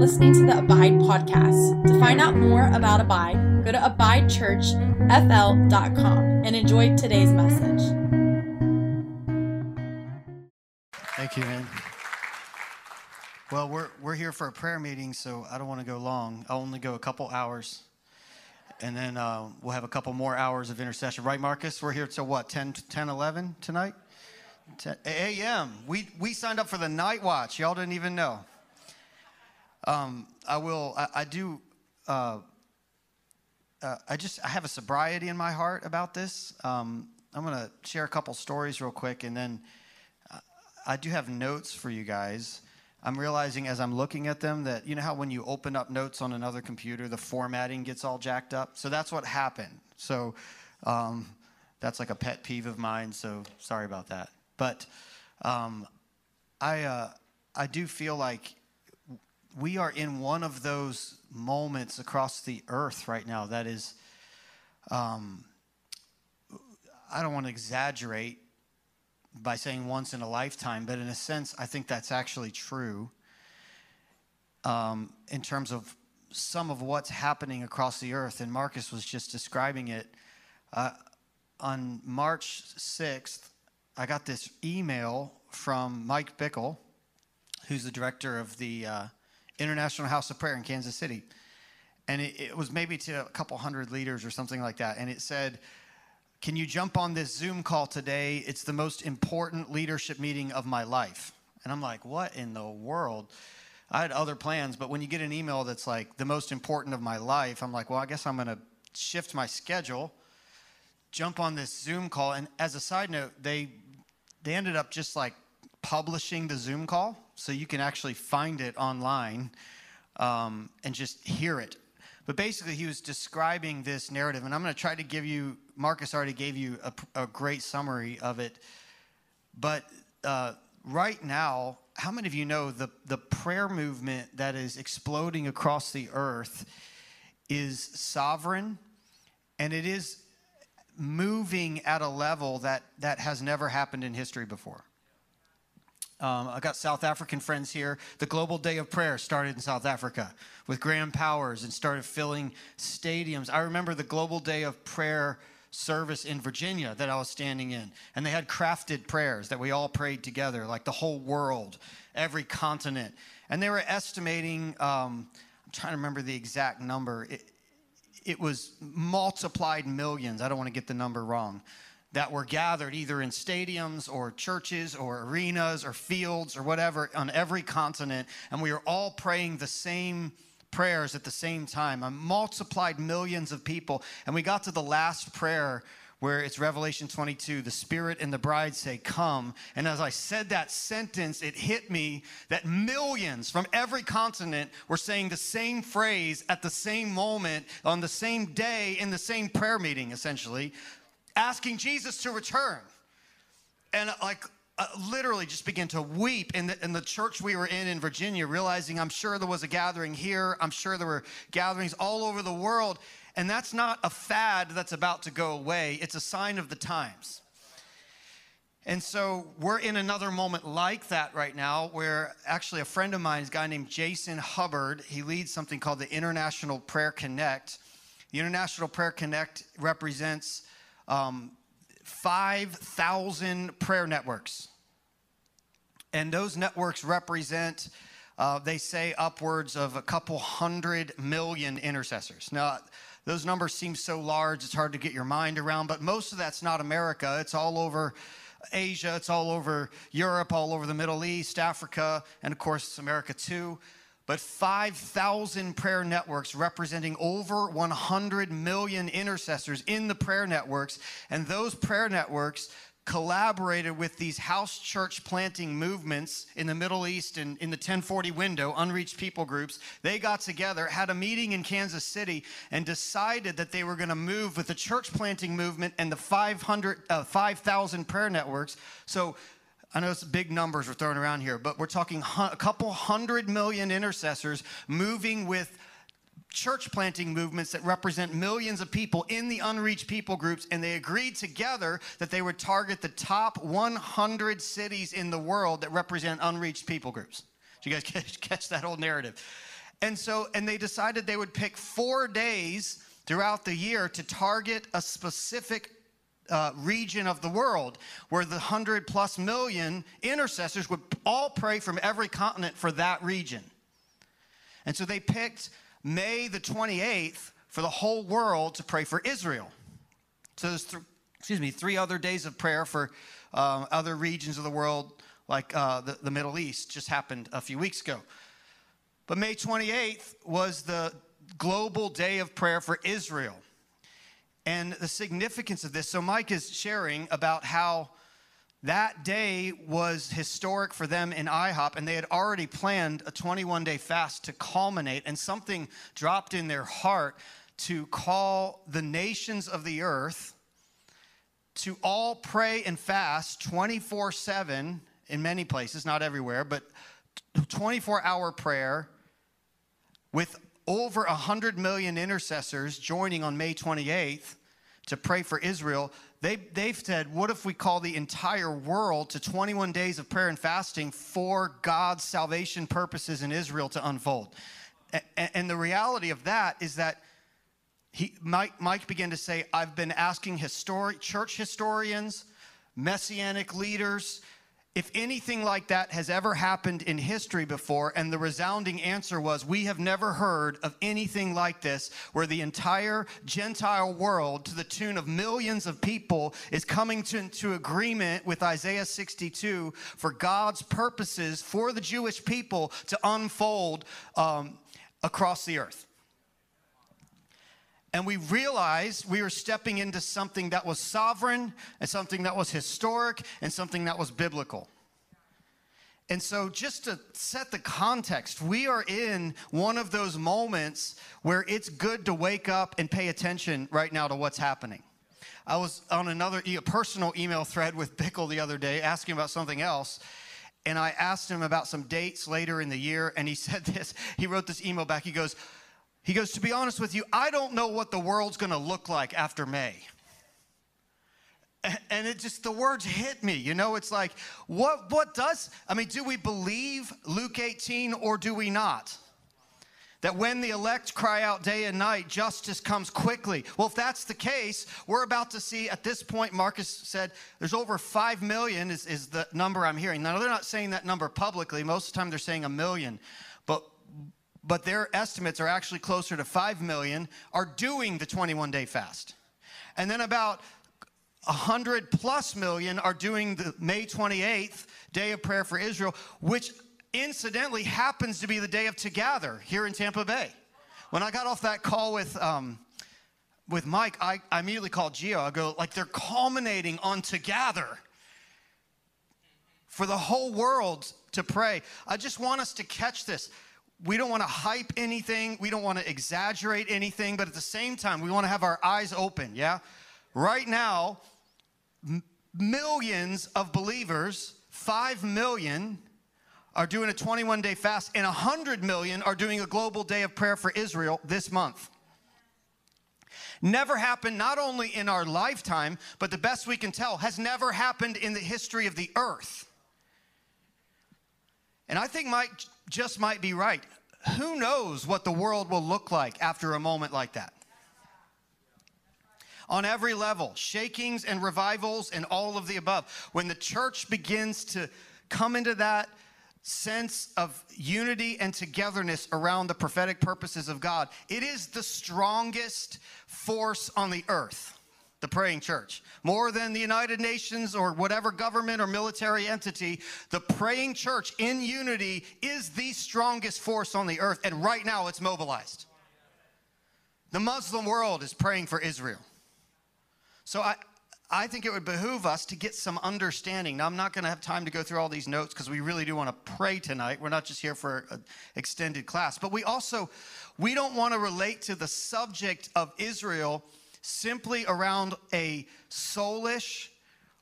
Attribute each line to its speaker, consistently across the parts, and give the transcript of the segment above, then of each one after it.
Speaker 1: listening to the Abide podcast. To find out more about Abide, go to abidechurchfl.com and enjoy today's message.
Speaker 2: Thank you, man. Well, we're, we're here for a prayer meeting, so I don't want to go long. I'll only go a couple hours. And then uh, we'll have a couple more hours of intercession. Right, Marcus? We're here till what, 10, 10 11 tonight? 10 a.m. We, we signed up for the night watch. Y'all didn't even know. Um, I will, I, I do, uh, uh, I just, I have a sobriety in my heart about this. Um, I'm going to share a couple stories real quick, and then uh, I do have notes for you guys. I'm realizing as I'm looking at them that you know how when you open up notes on another computer, the formatting gets all jacked up. So that's what happened. So um, that's like a pet peeve of mine. So sorry about that. But um, I uh, I do feel like we are in one of those moments across the earth right now that is. Um, I don't want to exaggerate by saying once in a lifetime, but in a sense, I think that's actually true um, in terms of some of what's happening across the earth. And Marcus was just describing it. Uh, on March 6th, I got this email from Mike Bickle, who's the director of the uh, International House of Prayer in Kansas City. And it, it was maybe to a couple hundred leaders or something like that. And it said, can you jump on this Zoom call today? It's the most important leadership meeting of my life. And I'm like, what in the world? I had other plans, but when you get an email that's like the most important of my life, I'm like, well, I guess I'm going to shift my schedule, jump on this Zoom call. And as a side note, they they ended up just like publishing the Zoom call, so you can actually find it online um, and just hear it. But basically, he was describing this narrative, and I'm going to try to give you. Marcus already gave you a, a great summary of it, but uh, right now, how many of you know the the prayer movement that is exploding across the earth is sovereign, and it is moving at a level that that has never happened in history before. Um, I got South African friends here. The Global Day of Prayer started in South Africa with Graham Powers and started filling stadiums. I remember the Global Day of Prayer service in Virginia that I was standing in, and they had crafted prayers that we all prayed together, like the whole world, every continent. And they were estimating, um, I'm trying to remember the exact number, it, it was multiplied millions. I don't want to get the number wrong that were gathered either in stadiums or churches or arenas or fields or whatever on every continent, and we were all praying the same prayers at the same time. I multiplied millions of people, and we got to the last prayer where it's Revelation 22, the Spirit and the bride say, Come. And as I said that sentence, it hit me that millions from every continent were saying the same phrase at the same moment, on the same day, in the same prayer meeting, essentially asking Jesus to return. And like, uh, literally just began to weep in the, in the church we were in in Virginia, realizing I'm sure there was a gathering here. I'm sure there were gatherings all over the world. And that's not a fad that's about to go away, it's a sign of the times. And so we're in another moment like that right now, where actually a friend of mine, a guy named Jason Hubbard, he leads something called the International Prayer Connect. The International Prayer Connect represents um, 5,000 prayer networks. And those networks represent, uh, they say, upwards of a couple hundred million intercessors. Now, those numbers seem so large, it's hard to get your mind around, but most of that's not America. It's all over Asia, it's all over Europe, all over the Middle East, Africa, and of course, America too but 5,000 prayer networks representing over 100 million intercessors in the prayer networks. And those prayer networks collaborated with these house church planting movements in the Middle East and in the 1040 window, unreached people groups. They got together, had a meeting in Kansas City, and decided that they were going to move with the church planting movement and the 500, uh, 5,000 prayer networks. So I know it's big numbers we're throwing around here, but we're talking a couple hundred million intercessors moving with church planting movements that represent millions of people in the unreached people groups, and they agreed together that they would target the top 100 cities in the world that represent unreached people groups. Did you guys catch, that whole narrative? And so, and they decided they would pick four days throughout the year to target a specific uh, region of the world where the 100 plus million intercessors would all pray from every continent for that region. And so they picked May the 28th for the whole world to pray for Israel. So there's, th- excuse me, three other days of prayer for um, other regions of the world, like uh, the, the Middle East, just happened a few weeks ago. But May 28th was the global day of prayer for Israel. And the significance of this. So, Mike is sharing about how that day was historic for them in IHOP, and they had already planned a 21 day fast to culminate, and something dropped in their heart to call the nations of the earth to all pray and fast 24 7 in many places, not everywhere, but 24 hour prayer with over 100 million intercessors joining on May 28th to pray for Israel. They, they've said, what if we call the entire world to 21 days of prayer and fasting for God's salvation purposes in Israel to unfold? And, and the reality of that is that he, Mike, Mike began to say, I've been asking histori- church historians, messianic leaders, if anything like that has ever happened in history before, and the resounding answer was, We have never heard of anything like this, where the entire Gentile world, to the tune of millions of people, is coming to, to agreement with Isaiah 62 for God's purposes for the Jewish people to unfold um, across the earth. And we realized we were stepping into something that was sovereign and something that was historic and something that was biblical. And so, just to set the context, we are in one of those moments where it's good to wake up and pay attention right now to what's happening. I was on another e- personal email thread with Bickle the other day asking about something else. And I asked him about some dates later in the year. And he said this. He wrote this email back. He goes, he goes, To be honest with you, I don't know what the world's going to look like after May. And it just, the words hit me. You know, it's like, what, what does, I mean, do we believe Luke 18 or do we not? That when the elect cry out day and night, justice comes quickly. Well, if that's the case, we're about to see at this point, Marcus said there's over 5 million, is, is the number I'm hearing. Now, they're not saying that number publicly. Most of the time, they're saying a million. But their estimates are actually closer to 5 million, are doing the 21 day fast. And then about 100 plus million are doing the May 28th day of prayer for Israel, which incidentally happens to be the day of Together here in Tampa Bay. When I got off that call with, um, with Mike, I, I immediately called Gio. I go, like, they're culminating on Together for the whole world to pray. I just want us to catch this we don't want to hype anything, we don't want to exaggerate anything, but at the same time, we want to have our eyes open, yeah? Right now, m- millions of believers, 5 million, are doing a 21 day fast, and 100 million are doing a global day of prayer for Israel this month. Never happened, not only in our lifetime, but the best we can tell, has never happened in the history of the earth. And I think Mike just might be right. Who knows what the world will look like after a moment like that? On every level, shakings and revivals and all of the above. When the church begins to come into that sense of unity and togetherness around the prophetic purposes of God, it is the strongest force on the earth the praying church. More than the United Nations or whatever government or military entity, the praying church in unity is the strongest force on the earth, and right now it's mobilized. The Muslim world is praying for Israel. So I, I think it would behoove us to get some understanding. Now, I'm not going to have time to go through all these notes because we really do want to pray tonight. We're not just here for an extended class, but we also we don't want to relate to the subject of Israel simply around a soulish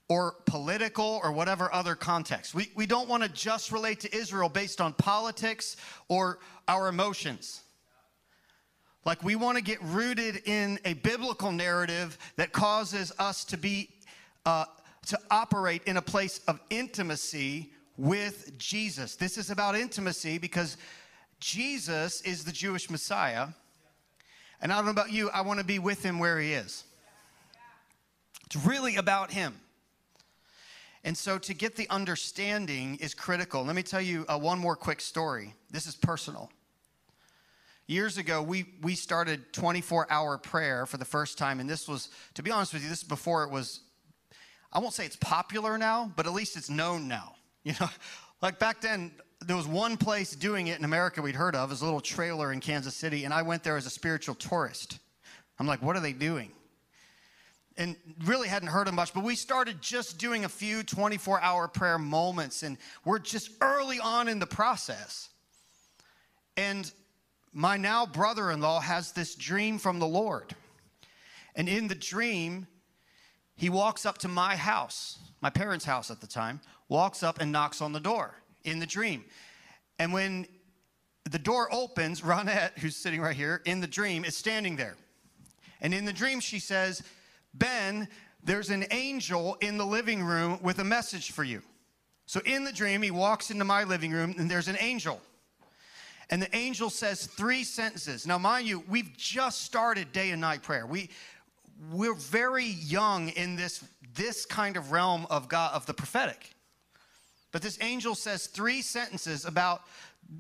Speaker 2: or political or whatever other context. We, we don't want to just relate to Israel based on politics or our emotions. Like, we want to get rooted in a biblical narrative that causes us to be, uh, to operate in a place of intimacy with Jesus. This is about intimacy because Jesus is the Jewish Messiah. And I don't know about you, I want to be with him where he is. It's really about him. And so to get the understanding is critical. Let me tell you uh, one more quick story. This is personal. Years ago, we, we started 24 hour prayer for the first time. And this was, to be honest with you, this is before it was, I won't say it's popular now, but at least it's known now. You know, like back then, there was one place doing it in America we'd heard of, is a little trailer in Kansas City, and I went there as a spiritual tourist. I'm like, what are they doing? And really hadn't heard of much, but we started just doing a few 24 hour prayer moments, and we're just early on in the process. And my now brother in law has this dream from the Lord. And in the dream, he walks up to my house, my parents' house at the time, walks up and knocks on the door in the dream. And when the door opens, Ronette, who's sitting right here in the dream, is standing there. And in the dream, she says, Ben, there's an angel in the living room with a message for you. So in the dream, he walks into my living room and there's an angel. And the angel says three sentences. Now, mind you, we've just started day and night prayer. We, we're very young in this, this kind of realm of God, of the prophetic. But this angel says three sentences about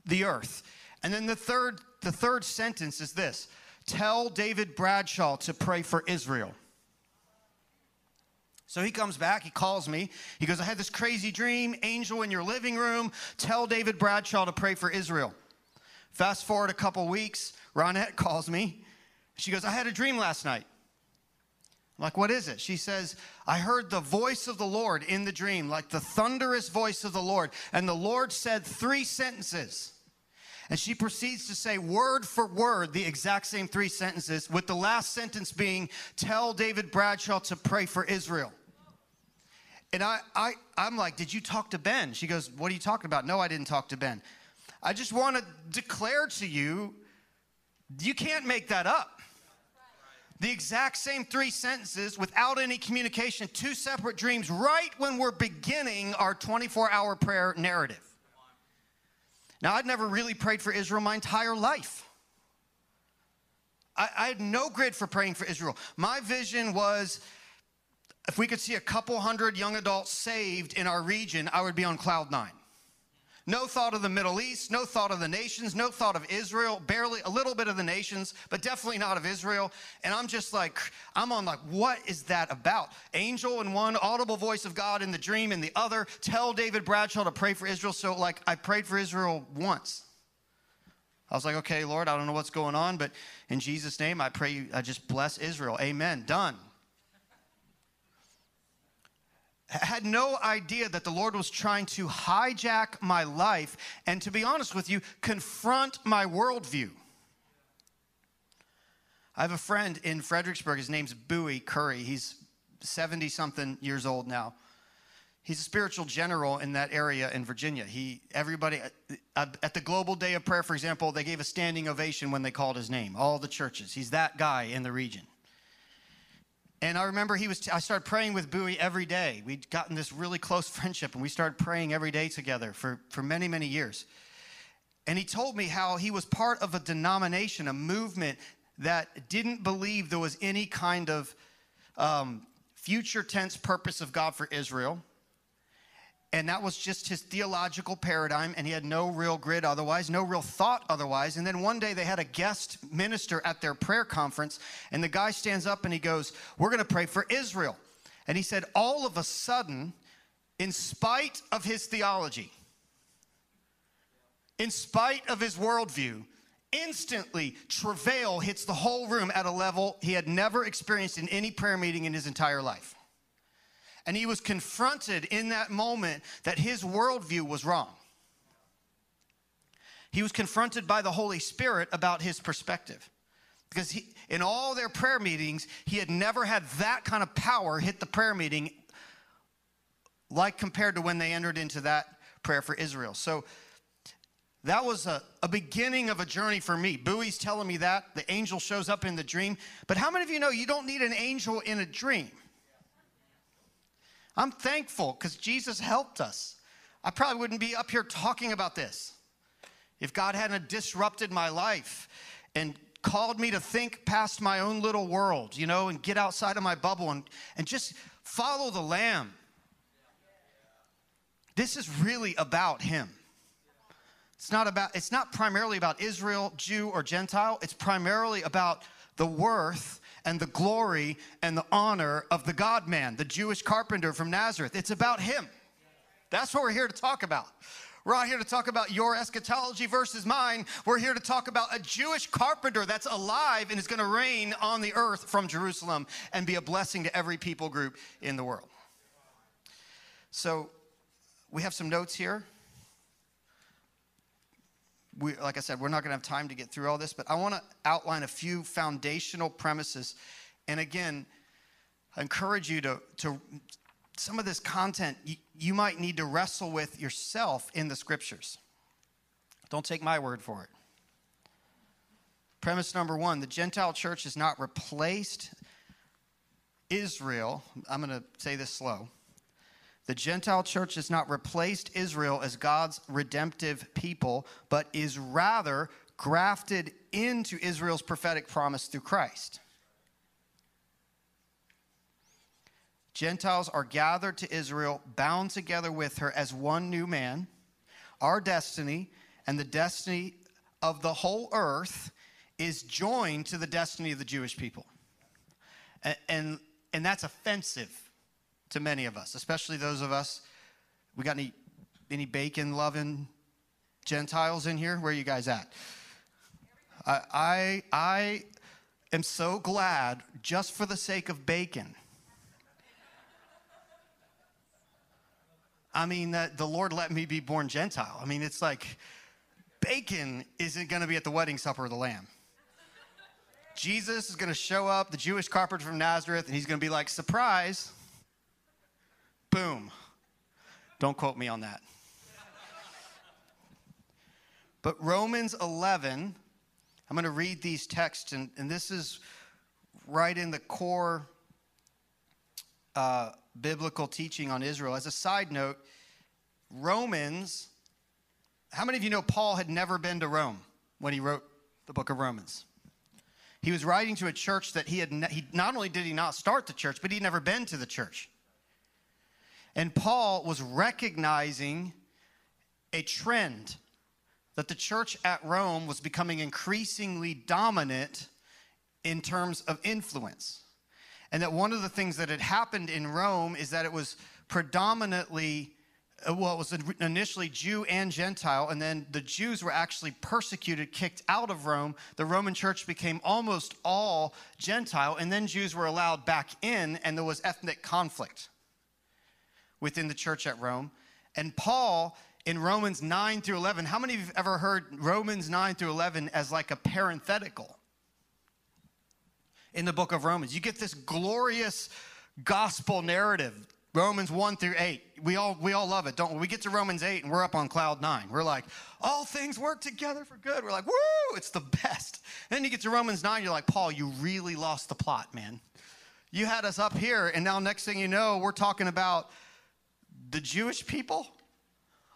Speaker 2: the earth. And then the third, the third sentence is this Tell David Bradshaw to pray for Israel. So he comes back, he calls me. He goes, I had this crazy dream, angel in your living room. Tell David Bradshaw to pray for Israel. Fast forward a couple weeks, Ronette calls me. She goes, I had a dream last night. Like, what is it? She says, I heard the voice of the Lord in the dream, like the thunderous voice of the Lord. And the Lord said three sentences. And she proceeds to say word for word the exact same three sentences, with the last sentence being, Tell David Bradshaw to pray for Israel. And I, I, I'm like, Did you talk to Ben? She goes, What are you talking about? No, I didn't talk to Ben. I just want to declare to you, you can't make that up the exact same three sentences without any communication, two separate dreams, right when we're beginning our 24 hour prayer narrative. Now, I'd never really prayed for Israel my entire life. I, I, had no grid for praying for Israel. My vision was if we could see a couple hundred young adults saved in our region, I would be on cloud nine. No thought of the Middle East, no thought of the nations, no thought of Israel, barely a little bit of the nations, but definitely not of Israel. And I'm just like, I'm on like, what is that about? Angel in one, audible voice of God in the dream in the other. Tell David Bradshaw to pray for Israel. So, like, I prayed for Israel once. I was like, okay, Lord, I don't know what's going on, but in Jesus' name, I pray you, I just bless Israel. Amen. Done had no idea that the Lord was trying to hijack my life and, to be honest with you, confront my worldview. I have a friend in Fredericksburg. His name's Bowie Curry. He's 70 something years old now. He's a spiritual general in that area in Virginia. He, everybody, uh, at the Global Day of Prayer, for example, they gave a standing ovation when they called his name, all the churches. He's that guy in the region. And I remember he was, I started praying with Bowie every day. We'd gotten this really close friendship and we started praying every day together for, for many, many years. And he told me how he was part of a denomination, a movement that didn't believe there was any kind of um, future tense purpose of God for Israel and that was just his theological paradigm and he had no real grid otherwise no real thought otherwise. And then one day they had a guest minister at their prayer conference and the guy stands up and he goes we're going to pray for israel. And he said all of a sudden in spite of his theology in spite of his worldview instantly travail hits the whole room at a level he had never experienced in any prayer meeting in his entire life and he was confronted in that moment that his worldview was wrong. He was confronted by the Holy Spirit about his perspective. Because he, in all their prayer meetings, he had never had that kind of power hit the prayer meeting like compared to when they entered into that prayer for Israel. So that was a, a beginning of a journey for me. Bowie's telling me that. The angel shows up in the dream. But how many of you know you don't need an angel in a dream? I'm thankful because Jesus helped us. I probably wouldn't be up here talking about this if God hadn't disrupted my life and called me to think past my own little world, you know, and get outside of my bubble and, and just follow the Lamb. This is really about Him. It's not about, it's not primarily about Israel, Jew, or Gentile. It's primarily about the worth and the glory and the honor of the God man, the Jewish carpenter from Nazareth. It's about him. That's what we're here to talk about. We're not here to talk about your eschatology versus mine. We're here to talk about a Jewish carpenter that's alive and is going to reign on the earth from Jerusalem and be a blessing to every people group in the world. So, we have some notes here. We, like I said, we're not going to have time to get through all this, but I want to outline a few foundational premises. And again, I encourage you to, to some of this content you, you might need to wrestle with yourself in the scriptures. Don't take my word for it. Premise number one the Gentile church has not replaced Israel. I'm going to say this slow. The Gentile church has not replaced Israel as God's redemptive people, but is rather grafted into Israel's prophetic promise through Christ. Gentiles are gathered to Israel, bound together with her as one new man. Our destiny and the destiny of the whole earth is joined to the destiny of the Jewish people. And, and, and that's offensive to many of us, especially those of us. We got any, any bacon loving Gentiles in here? Where are you guys at? I, I, I am so glad, just for the sake of bacon I mean, that the Lord let me be born Gentile. I mean, it's like bacon isn't going to be at the wedding supper of the Lamb. Jesus is going to show up, the Jewish carpenter from Nazareth, and he's going to be like, surprise. Boom. Don't quote me on that. But Romans 11, I'm going to read these texts, and, and this is right in the core uh, biblical teaching on Israel. As a side note, Romans, how many of you know Paul had never been to Rome when he wrote the book of Romans? He was writing to a church that he had, ne- he, not only did he not start the church, but he'd never been to the church. And Paul was recognizing a trend that the church at Rome was becoming increasingly dominant in terms of influence. And that one of the things that had happened in Rome is that it was predominantly, uh, well, it was initially Jew and Gentile, and then the Jews were actually persecuted, kicked out of Rome. The Roman church became almost all Gentile, and then Jews were allowed back in, and there was ethnic conflict within the church at Rome. And Paul, in Romans 9 through 11, how many of you have ever heard Romans 9 through 11 as like a parenthetical? in the book of Romans. You get this glorious gospel narrative. Romans 1 through 8. We all we all love it, don't we? We get to Romans 8 and we're up on cloud 9. We're like, all things work together for good. We're like, woo, it's the best. then you get to Romans 9, you're like, Paul, you really lost the plot, man. You had us up here, and now next thing you know, we're talking about the Jewish people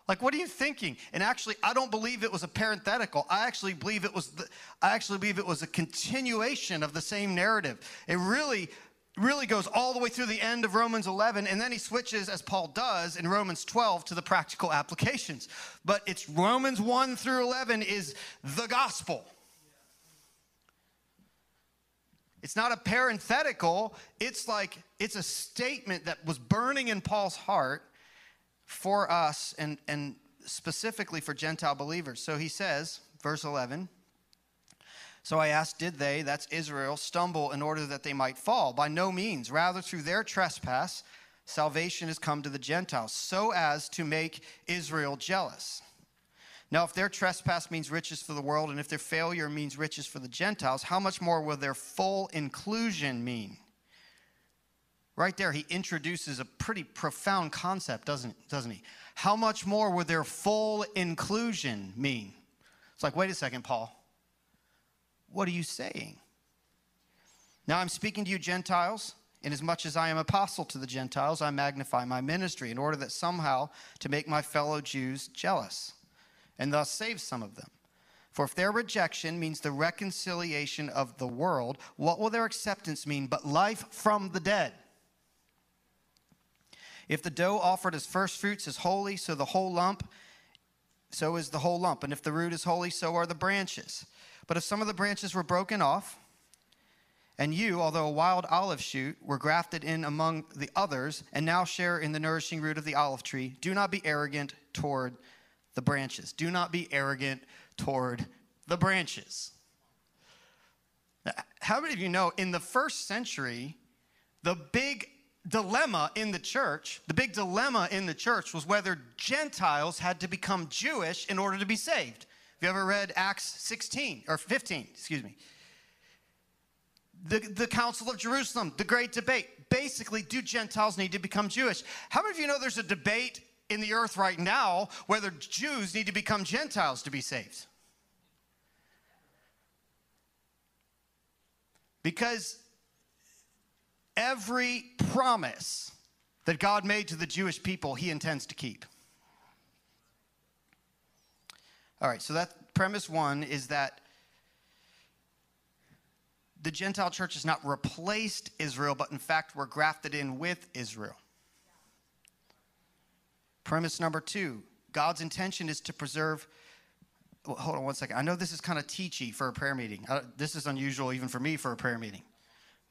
Speaker 2: like, what are you thinking? And actually, I don't believe it was a parenthetical. I actually believe it was. The, I actually believe it was a continuation of the same narrative. It really, really goes all the way through the end of Romans 11, and then he switches, as Paul does in Romans 12, to the practical applications. But it's Romans 1 through 11 is the gospel. It's not a parenthetical. It's like it's a statement that was burning in Paul's heart for us and, and specifically for Gentile believers. So he says, verse 11, so I asked, did they, that's Israel, stumble in order that they might fall? By no means. Rather, through their trespass, salvation has come to the Gentiles, so as to make Israel jealous. Now, if their trespass means riches for the world, and if their failure means riches for the Gentiles, how much more will their full inclusion mean? Right there, he introduces a pretty profound concept, doesn't, doesn't he? How much more would their full inclusion mean? It's like, wait a second, Paul. What are you saying? Now I'm speaking to you, Gentiles. Inasmuch as I am apostle to the Gentiles, I magnify my ministry in order that somehow to make my fellow Jews jealous. and thus save some of them. For if their rejection means the reconciliation of the world, what will their acceptance mean but life from the dead? If the dough offered as first fruits is holy, so the whole lump, so is the whole lump. And if the root is holy, so are the branches. But if some of the branches were broken off, and you, although a wild olive shoot, were grafted in among the others, and now share in the nourishing root of the olive tree, do not be arrogant toward the branches. Do not be arrogant toward the branches. How many of you know in the first century, the big dilemma in the church, the big dilemma in the church was whether Gentiles had to become Jewish in order to be saved. Have you ever read Acts 16 or 15, excuse me? The, the Council of Jerusalem, the great debate. Basically, do Gentiles need to become Jewish? How many of you know there's a debate in the earth right now whether Jews need to become Gentiles to be saved? Because every promise that God made to the Jewish people, he intends to keep. All right, so that premise one is that the Gentile church has not replaced Israel, but in fact, we're grafted in with Israel. Premise number two God's intention is to preserve. Well, hold on one second. I know this is kind of teachy for a prayer meeting. Uh, this is unusual even for me for a prayer meeting.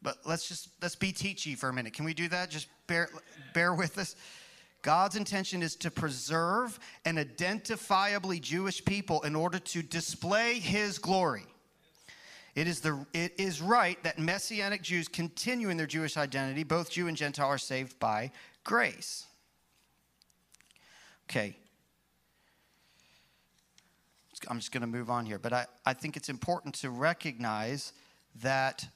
Speaker 2: But let's just let's be teachy for a minute. Can we do that? Just bear bear with us. God's intention is to preserve an identifiably Jewish people in order to display his glory. It is, the, it is right that Messianic Jews continue in their Jewish identity. Both Jew and Gentile are saved by grace. Okay. I'm just going to move on here, but I, I think it's important to recognize that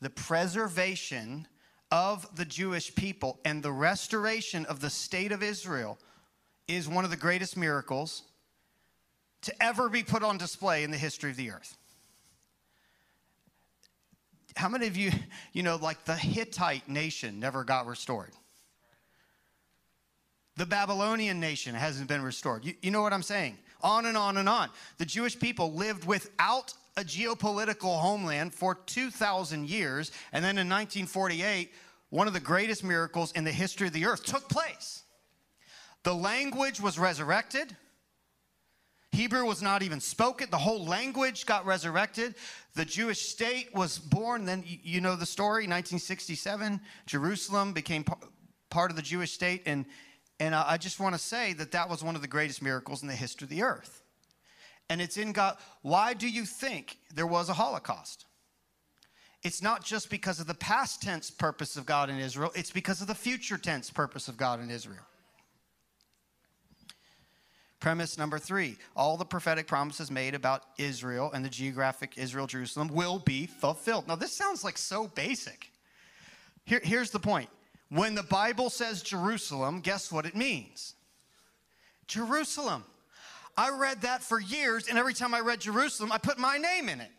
Speaker 2: the preservation of the Jewish people and the restoration of the state of Israel is one of the greatest miracles to ever be put on display in the history of the earth. How many of you, you know, like the Hittite nation never got restored? The Babylonian nation hasn't been restored. You, you know what I'm saying? On and on and on. The Jewish people lived without a geopolitical homeland for 2,000 years. And then in 1948, one of the greatest miracles in the history of the earth took place. The language was resurrected. Hebrew was not even spoken. The whole language got resurrected. The Jewish state was born. Then you know the story 1967, Jerusalem became part of the Jewish state. And, and I just want to say that that was one of the greatest miracles in the history of the earth and it's in God. Why do you think there was a Holocaust? It's not just because of the past tense purpose of God in Israel, it's because of the future tense purpose of God in Israel. Premise number three all the prophetic promises made about Israel and the geographic Israel, Jerusalem will be fulfilled. Now, this sounds like so basic. Here, here's the point when the Bible says Jerusalem, guess what it means? Jerusalem. I read that for years, and every time I read Jerusalem, I put my name in it.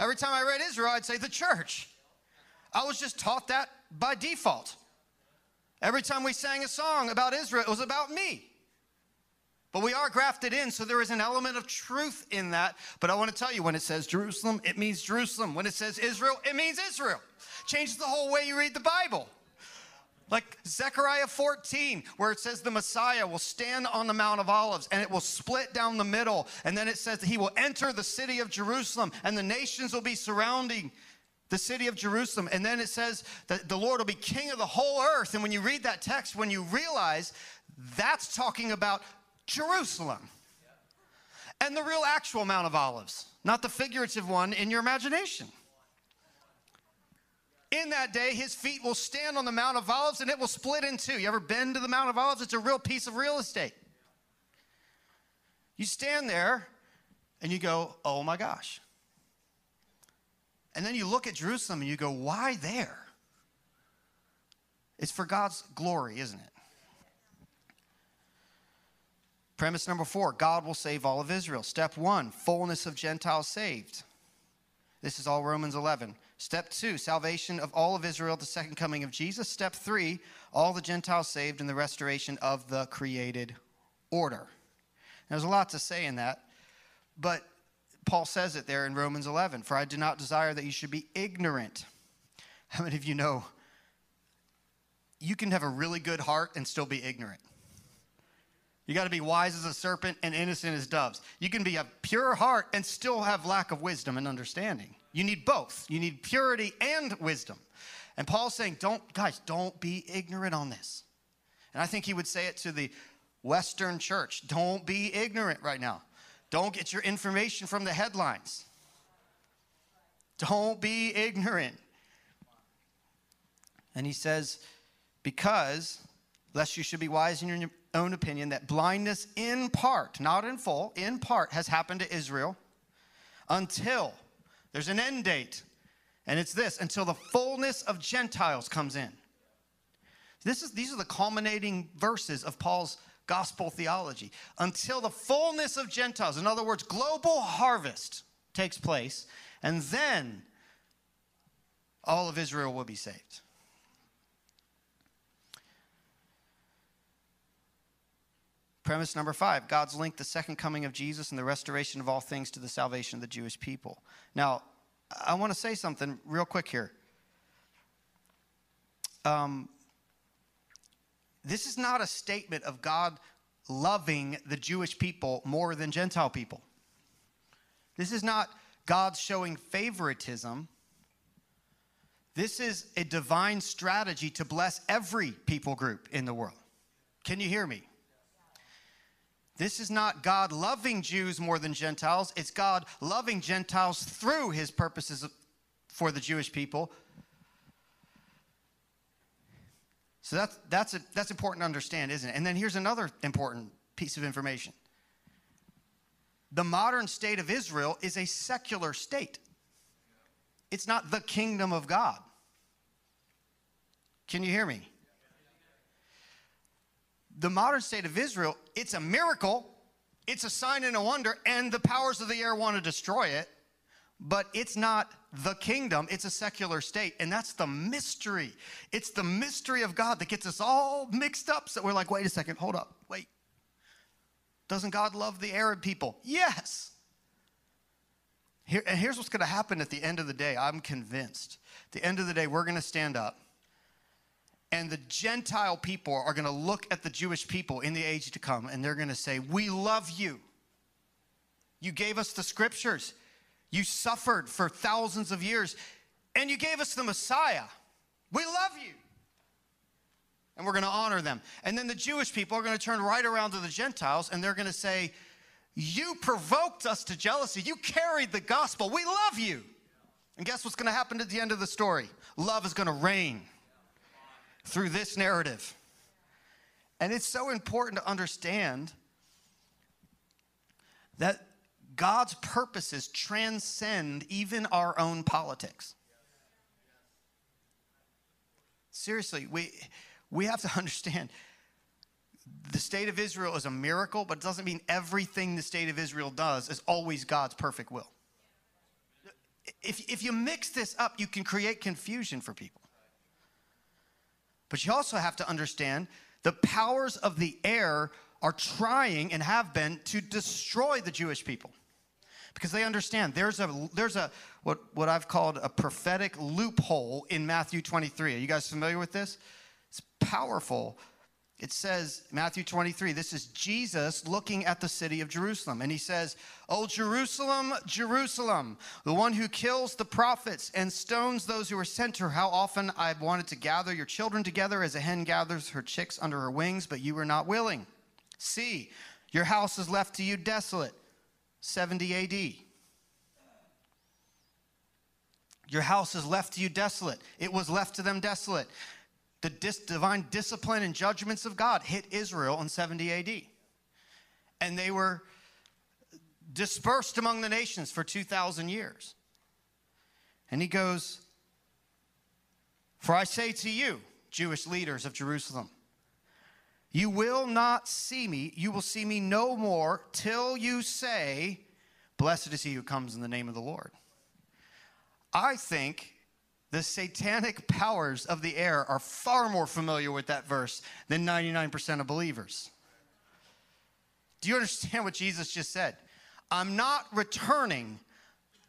Speaker 2: Every time I read Israel, I'd say the church. I was just taught that by default. Every time we sang a song about Israel, it was about me. But we are grafted in, so there is an element of truth in that. But I want to tell you when it says Jerusalem, it means Jerusalem. When it says Israel, it means Israel. Changes the whole way you read the Bible. Like Zechariah 14, where it says the Messiah will stand on the Mount of Olives and it will split down the middle. And then it says that he will enter the city of Jerusalem and the nations will be surrounding the city of Jerusalem. And then it says that the Lord will be king of the whole earth. And when you read that text, when you realize that's talking about Jerusalem and the real actual Mount of Olives, not the figurative one in your imagination. In that day, his feet will stand on the Mount of Olives and it will split in two. You ever been to the Mount of Olives? It's a real piece of real estate. You stand there and you go, oh my gosh. And then you look at Jerusalem and you go, why there? It's for God's glory, isn't it? Premise number four God will save all of Israel. Step one fullness of Gentiles saved. This is all Romans 11. Step two, salvation of all of Israel, the second coming of Jesus. Step three, all the Gentiles saved and the restoration of the created order. There's a lot to say in that, but Paul says it there in Romans 11 For I do not desire that you should be ignorant. How many of you know you can have a really good heart and still be ignorant? You got to be wise as a serpent and innocent as doves. You can be a pure heart and still have lack of wisdom and understanding. You need both. You need purity and wisdom. And Paul's saying, don't, guys, don't be ignorant on this. And I think he would say it to the Western church don't be ignorant right now. Don't get your information from the headlines. Don't be ignorant. And he says, because lest you should be wise in your own opinion, that blindness in part, not in full, in part, has happened to Israel until there's an end date. And it's this until the fullness of Gentiles comes in. This is, these are the culminating verses of Paul's gospel theology. Until the fullness of Gentiles, in other words, global harvest takes place, and then all of Israel will be saved. Premise number five God's linked the second coming of Jesus and the restoration of all things to the salvation of the Jewish people. Now, I want to say something real quick here. Um, this is not a statement of God loving the Jewish people more than Gentile people. This is not God showing favoritism. This is a divine strategy to bless every people group in the world. Can you hear me? This is not God loving Jews more than Gentiles. It's God loving Gentiles through his purposes for the Jewish people. So that's, that's, a, that's important to understand, isn't it? And then here's another important piece of information the modern state of Israel is a secular state, it's not the kingdom of God. Can you hear me? The modern state of Israel, it's a miracle, it's a sign and a wonder, and the powers of the air want to destroy it, but it's not the kingdom, it's a secular state. And that's the mystery. It's the mystery of God that gets us all mixed up. So we're like, wait a second, hold up, wait. Doesn't God love the Arab people? Yes. Here, and here's what's going to happen at the end of the day. I'm convinced. At the end of the day, we're going to stand up and the Gentile people are going to look at the Jewish people in the age to come and they're going to say, We love you. You gave us the scriptures. You suffered for thousands of years and you gave us the Messiah. We love you. And we're going to honor them. And then the Jewish people are going to turn right around to the Gentiles and they're going to say, You provoked us to jealousy. You carried the gospel. We love you. And guess what's going to happen at the end of the story? Love is going to reign through this narrative. And it's so important to understand that God's purposes transcend even our own politics. Seriously, we, we have to understand the state of Israel is a miracle, but it doesn't mean everything the state of Israel does is always God's perfect will. If, if you mix this up, you can create confusion for people. But you also have to understand the powers of the air are trying and have been to destroy the Jewish people. Because they understand there's a there's a what, what I've called a prophetic loophole in Matthew 23. Are you guys familiar with this? It's powerful it says, Matthew 23, this is Jesus looking at the city of Jerusalem. And he says, Oh, Jerusalem, Jerusalem, the one who kills the prophets and stones those who are sent to her. How often I've wanted to gather your children together as a hen gathers her chicks under her wings, but you were not willing. See, your house is left to you desolate. 70 AD. Your house is left to you desolate. It was left to them desolate the dis- divine discipline and judgments of God hit Israel in 70 AD. And they were dispersed among the nations for 2,000 years. And he goes, For I say to you, Jewish leaders of Jerusalem, you will not see me, you will see me no more till you say, Blessed is he who comes in the name of the Lord. I think the satanic powers of the air are far more familiar with that verse than 99% of believers. Do you understand what Jesus just said? I'm not returning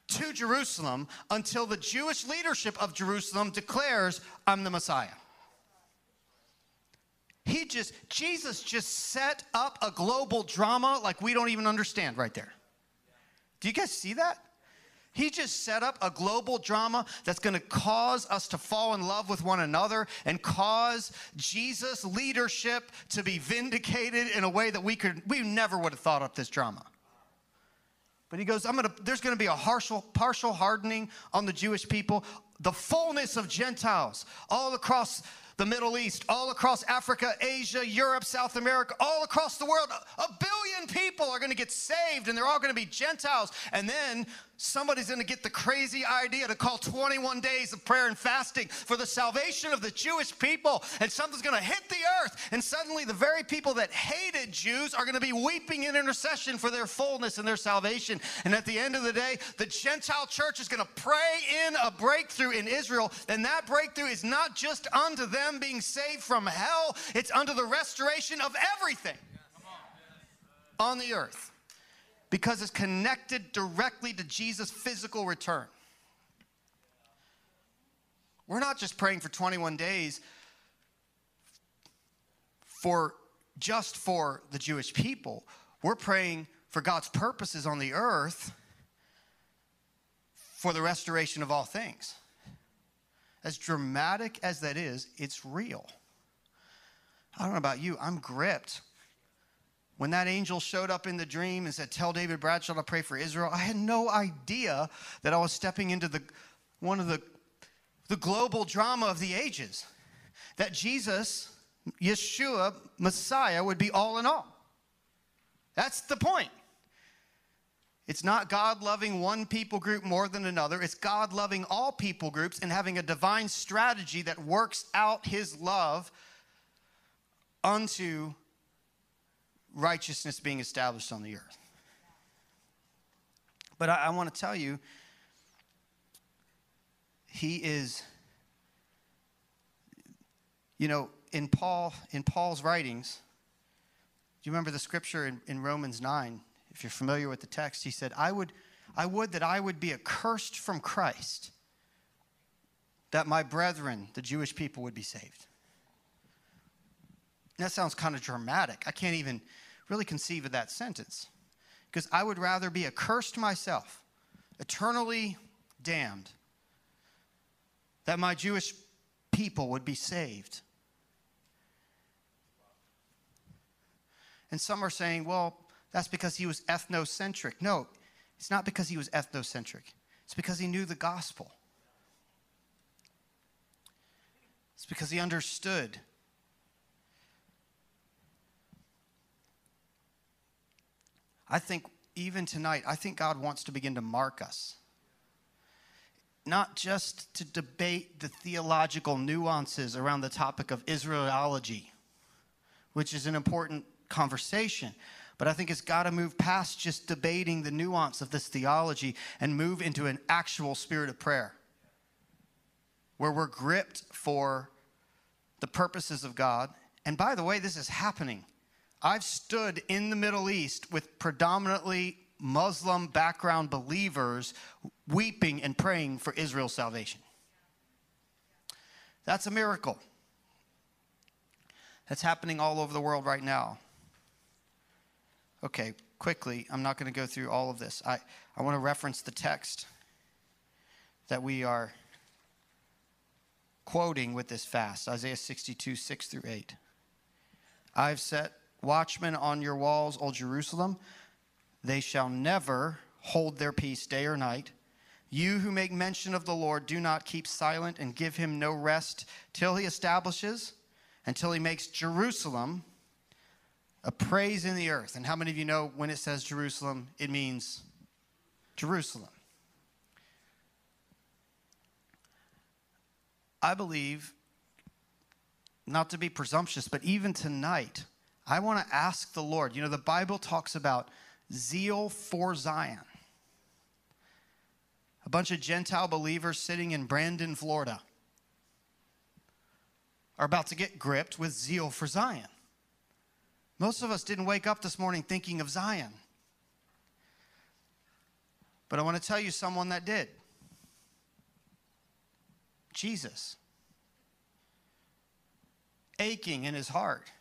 Speaker 2: to Jerusalem until the Jewish leadership of Jerusalem declares I'm the Messiah. He just, Jesus just set up a global drama like we don't even understand right there. Do you guys see that? He just set up a global drama that's going to cause us to fall in love with one another and cause Jesus' leadership to be vindicated in a way that we could we never would have thought up this drama. But he goes, I'm gonna, there's gonna be a partial, partial hardening on the Jewish people, the fullness of Gentiles all across the Middle East, all across Africa, Asia, Europe, South America, all across the world. A billion people are going to get saved and they're all going to be Gentiles. And then somebody's going to get the crazy idea to call 21 days of prayer and fasting for the salvation of the Jewish people. And something's going to hit the earth. And suddenly, the very people that hated Jews are going to be weeping in intercession for their fullness and their salvation. And at the end of the day, the Gentile church is going to pray in a breakthrough in Israel. And that breakthrough is not just unto them being saved from hell, it's unto the restoration of everything on the earth because it's connected directly to Jesus' physical return. We're not just praying for 21 days for just for the Jewish people. We're praying for God's purposes on the earth for the restoration of all things. As dramatic as that is, it's real. I don't know about you, I'm gripped when that angel showed up in the dream and said, Tell David Bradshaw to pray for Israel, I had no idea that I was stepping into the, one of the, the global drama of the ages. That Jesus, Yeshua, Messiah, would be all in all. That's the point. It's not God loving one people group more than another. It's God loving all people groups and having a divine strategy that works out his love unto righteousness being established on the earth. But I, I want to tell you, he is, you know, in Paul, in Paul's writings, do you remember the scripture in, in Romans 9? If you're familiar with the text, he said, I would, I would that I would be accursed from Christ, that my brethren, the Jewish people, would be saved. That sounds kind of dramatic. I can't even really conceive of that sentence. Because I would rather be accursed myself, eternally damned, that my Jewish people would be saved. And some are saying, well, that's because he was ethnocentric. No, it's not because he was ethnocentric, it's because he knew the gospel. It's because he understood I think even tonight, I think God wants to begin to mark us. Not just to debate the theological nuances around the topic of Israelology, which is an important conversation, but I think it's got to move past just debating the nuance of this theology and move into an actual spirit of prayer where we're gripped for the purposes of God. And by the way, this is happening I've stood in the Middle East with predominantly Muslim background believers weeping and praying for Israel's salvation. That's a miracle. That's happening all over the world right now. Okay, quickly, I'm not going to go through all of this. I, I want to reference the text that we are quoting with this fast Isaiah 62, 6 through 8. I've set watchmen on your walls, O Jerusalem. They shall never hold their peace day or night. You who make mention of the Lord, do not keep silent and give him no rest till he establishes, until he makes Jerusalem a praise in the earth. And how many of you know when it says Jerusalem, it means Jerusalem? I believe, not to be presumptuous, but even tonight, I want to ask the Lord. You know, the Bible talks about zeal for Zion. A bunch of Gentile believers sitting in Brandon, Florida, are about to get gripped with zeal for Zion. Most of us didn't wake up this morning thinking of Zion. But I want to tell you someone that did Jesus. Aching in his heart.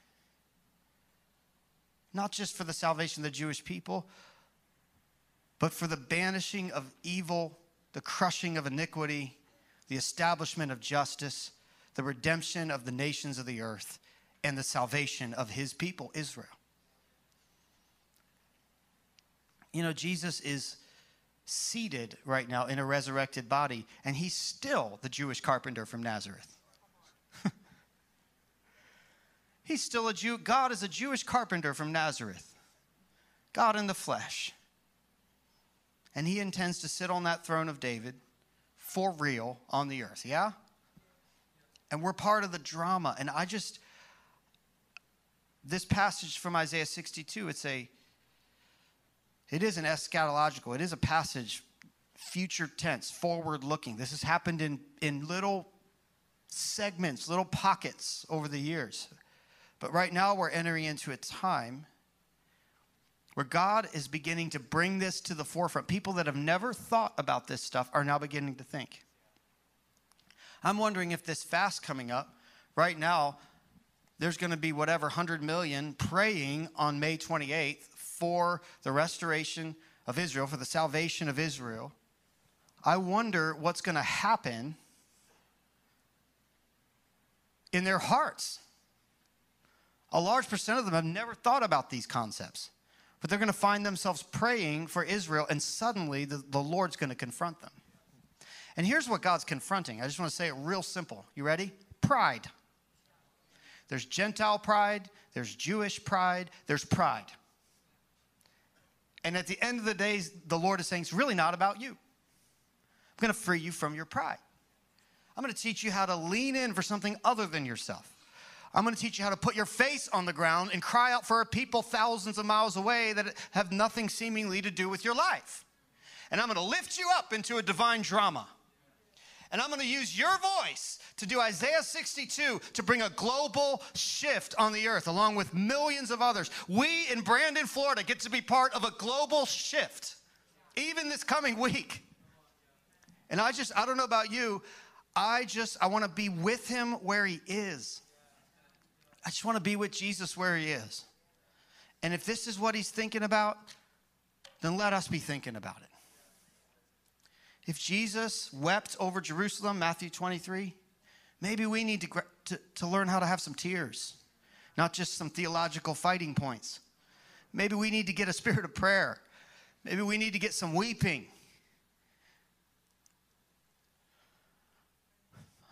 Speaker 2: Not just for the salvation of the Jewish people, but for the banishing of evil, the crushing of iniquity, the establishment of justice, the redemption of the nations of the earth, and the salvation of his people, Israel. You know, Jesus is seated right now in a resurrected body, and he's still the Jewish carpenter from Nazareth. he's still a Jew. God is a Jewish carpenter from Nazareth, God in the flesh. And he intends to sit on that throne of David for real on the earth, yeah? And we're part of the drama. And I just, this passage from Isaiah 62, it's a, it is an eschatological, it is a passage, future tense, forward looking. This has happened in, in little segments, little pockets over the years. But right now we're entering into a time where God is beginning to bring this to the forefront. People that have never thought about this stuff are now beginning to think. I'm wondering if this fast coming up, right now, there's going to be whatever 100 million praying on May 28th for the restoration of Israel, for the salvation of Israel. I wonder what's going to happen in their hearts. A large percent of them have never thought about these concepts, but they're going to find themselves praying for Israel, and suddenly the, the Lord's going to confront them. And here's what God's confronting. I just want to say it real simple. You ready? Pride. There's Gentile pride, there's Jewish pride, there's pride. And at the end of the day, the Lord is saying, it's really not about you. I'm going to free you from your pride. I'm going to teach you how to lean in for something other than yourself. I'm going to teach you how to put your face on the ground and cry out for a people thousands of miles away that have nothing seemingly to do with your life. And I'm going to lift you up into a divine drama. And I'm going to use your voice to do Isaiah 62 to bring a global shift on the earth, along with millions of others. We in Brandon, Florida, get to be part of a global shift, even this coming week. And I just, I don't know about you, I just, I want to be with him where he is. I just want to be with Jesus where he is. And if this is what he's thinking about, then let us be thinking about it. If Jesus wept over Jerusalem, Matthew 23, maybe we need to, to, to, learn how to have some tears, not just some theological fighting points. Maybe we need to get a spirit of prayer. Maybe we need to get some weeping.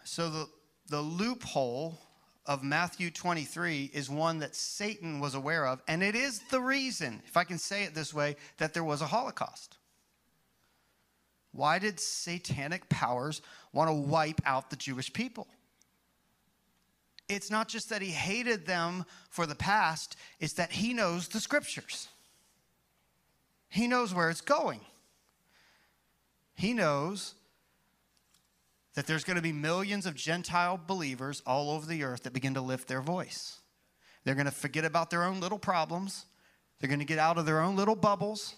Speaker 2: So, the, the loophole of Matthew 23 is one that Satan was aware of, and it is the reason, if I can say it this way, that there was a Holocaust. Why did satanic powers want to wipe out the Jewish people? It's not just that he hated them for the past, it's that he knows the scriptures. He knows where it's going. He knows that there's going to be millions of Gentile believers all over the earth that begin to lift their voice. They're going to forget about their own little problems, they're going to get out of their own little bubbles,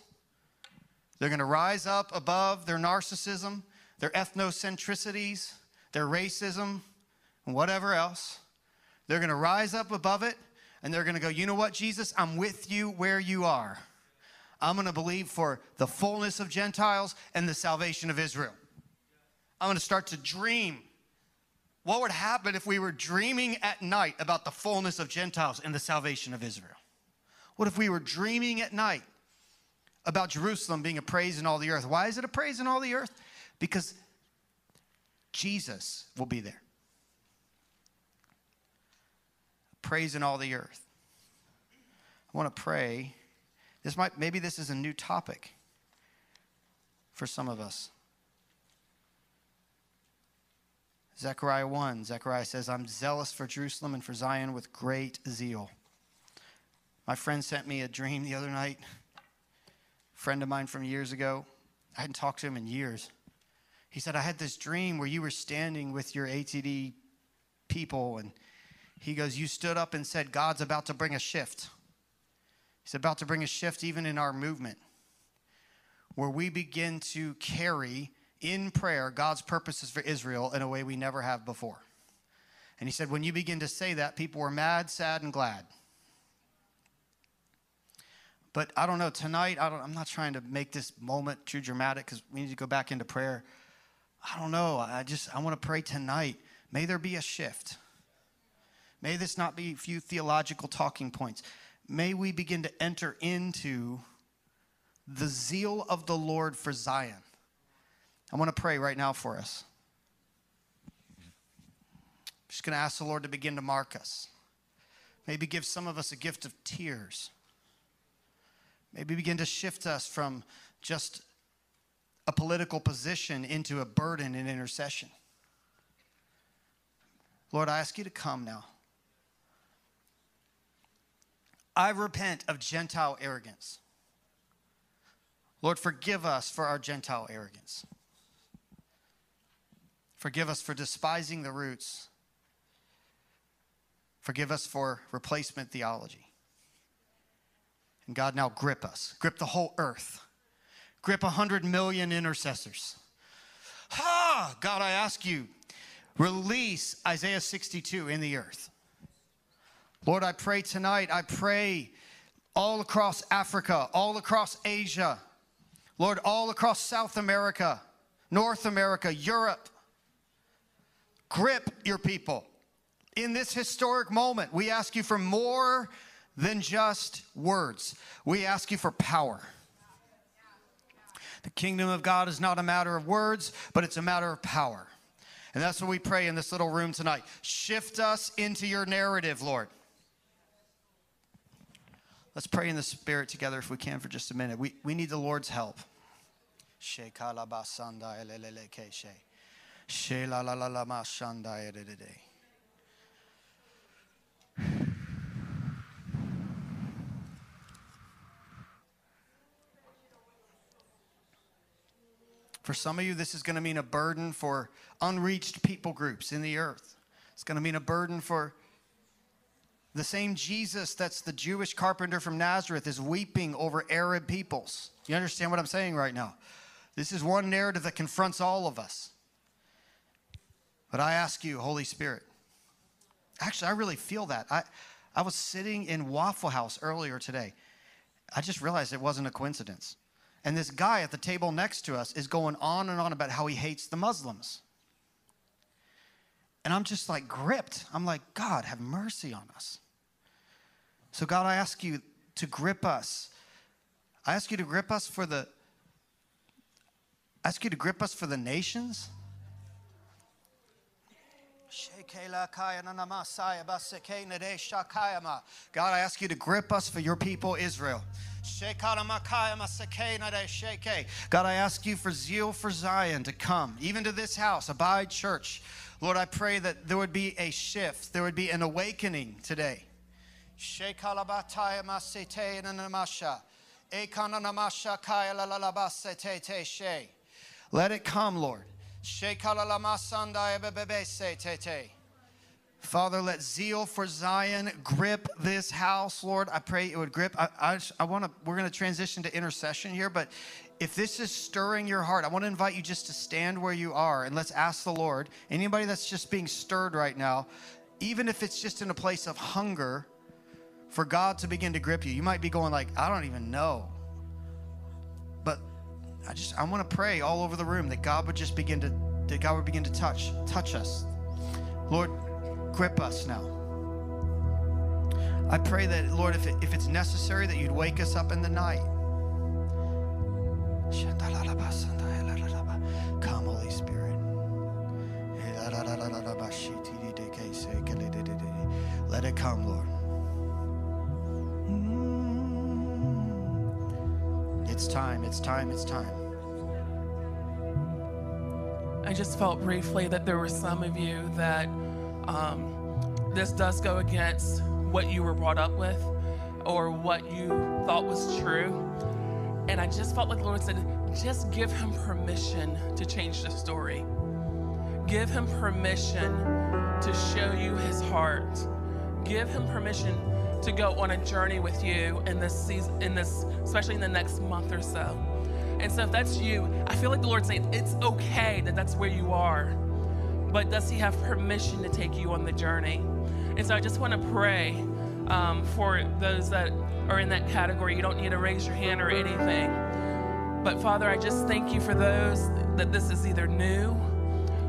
Speaker 2: they're going to rise up above their narcissism, their ethnocentricities, their racism, and whatever else. They're going to rise up above it and they're going to go, you know what, Jesus, I'm with you where you are. I'm going to believe for the fullness of Gentiles and the salvation of Israel. I'm going to start to dream. What would happen if we were dreaming at night about the fullness of Gentiles and the salvation of Israel? What if we were dreaming at night about Jerusalem being a praise in all the earth. Why is it a praise in all the earth? Because Jesus will be there. Praise in all the earth. I want to pray. This might maybe this is a new topic for some of us. Zechariah 1, Zechariah says, I'm zealous for Jerusalem and for Zion with great zeal. My friend sent me a dream the other night friend of mine from years ago. I hadn't talked to him in years. He said, I had this dream where you were standing with your ATD people, and he goes, You stood up and said, God's about to bring a shift. He's about to bring a shift even in our movement where we begin to carry in prayer God's purposes for Israel in a way we never have before. And he said, when you begin to say that, people were mad, sad, and glad. But I don't know, tonight, I don't, I'm not trying to make this moment too dramatic because we need to go back into prayer. I don't know. I just, I want to pray tonight. May there be a shift. May this not be a few theological talking points. May we begin to enter into the zeal of the Lord for Zion. I want to pray right now for us. I'm just going to ask the Lord to begin to mark us. Maybe give some of us a gift of tears. Maybe begin to shift us from just a political position into a burden in intercession. Lord, I ask you to come now. I repent of Gentile arrogance. Lord, forgive us for our Gentile arrogance. Forgive us for despising the roots. Forgive us for replacement theology. And God, now grip us, grip the whole earth, grip a 100 million intercessors. Ha! God, I ask you, release Isaiah 62 in the earth. Lord, I pray tonight, I pray all across Africa, all across Asia, Lord, all across South America, North America, Europe. Grip your people. In this historic moment, we ask you for more than just words. We ask you for power. The kingdom of God is not a matter of words, but it's a matter of power. And that's what we pray in this little room tonight. Shift us into your narrative, Lord. Let's pray in the Spirit together if we can for just a minute. We, we need the Lord's help. For some of you, this is going to mean a burden for unreached people groups in the earth. It's going to mean a burden for the same Jesus that's the Jewish carpenter from Nazareth is weeping over Arab peoples. You understand what I'm saying right now? This is one narrative that confronts all of us. But I ask you, Holy Spirit, actually, I really feel that. I, I was sitting in Waffle House earlier today. I just realized it wasn't a coincidence. And this guy at the table next to us is going on and on about how he hates the Muslims. And I'm just like gripped. I'm like, God, have mercy on us. So, God, I ask you to grip us. I ask you to grip us for the ask you to grip us for the nations. God, I ask you to grip us for your people, Israel. God, I ask you for zeal for Zion to come, even to this house, Abide Church. Lord, I pray that there would be a shift, there would be an awakening today. Let it come, Lord. Father, let zeal for Zion grip this house, Lord. I pray it would grip. I, I, I want to. We're going to transition to intercession here, but if this is stirring your heart, I want to invite you just to stand where you are and let's ask the Lord. Anybody that's just being stirred right now, even if it's just in a place of hunger, for God to begin to grip you. You might be going like, I don't even know. But I just I want to pray all over the room that God would just begin to that God would begin to touch touch us. Lord, grip us now. I pray that, Lord, if, it, if it's necessary, that you'd wake us up in the night. Come, Holy Spirit. Let it come, Lord. Mm. It's time, it's time, it's time.
Speaker 3: I just felt briefly that there were some of you that um, this does go against what you were brought up with or what you thought was true. And I just felt like the Lord said, just give him permission to change the story. Give him permission to show you his heart. Give him permission to go on a journey with you in this season, in this, especially in the next month or so. And so, if that's you, I feel like the Lord's saying it's okay that that's where you are, but does He have permission to take you on the journey? And so, I just want to pray um, for those that are in that category. You don't need to raise your hand or anything. But Father, I just thank you for those that this is either new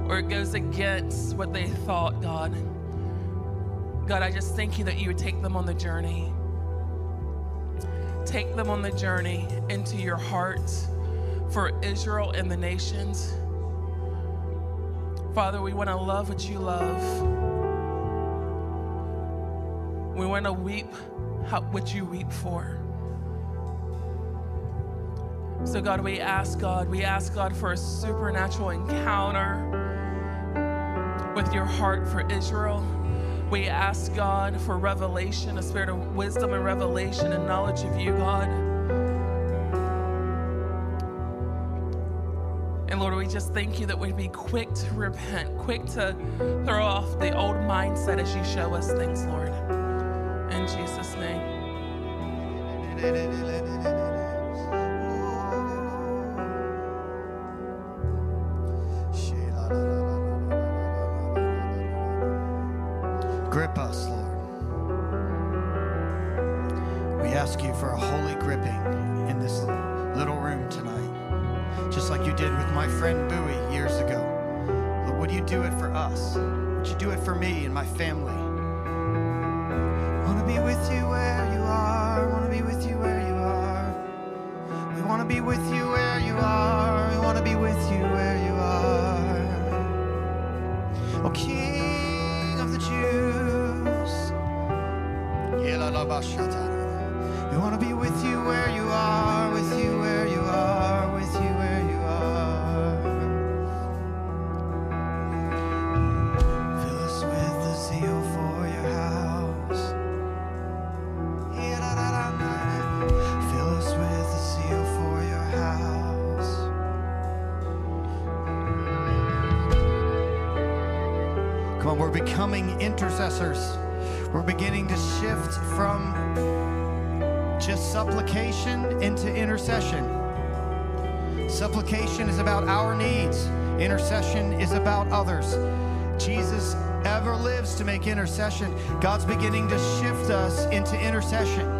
Speaker 3: or it goes against what they thought, God. God, I just thank you that you would take them on the journey. Take them on the journey into your heart for Israel and the nations. Father, we want to love what you love. We want to weep what you weep for. So, God, we ask God, we ask God for a supernatural encounter with your heart for Israel. We ask God for revelation, a spirit of wisdom and revelation and knowledge of you, God. And Lord, we just thank you that we'd be quick to repent, quick to throw off the old mindset as you show us things, Lord. In Jesus' name.
Speaker 2: Grip us, Lord. We ask you for a holy gripping in this just like you did with my friend Bowie years ago. Lord, would you do it for us? Would you do it for me and my family? Want to be with you where you are. Want to be with you where you are. We want to be with you where you are. We want to be with you where you are. O King of the Jews. We want to be with you where you are, intercessors. We're beginning to shift from just supplication into intercession. Supplication is about our needs, intercession is about others. Jesus ever lives to make intercession. God's beginning to shift us into intercession.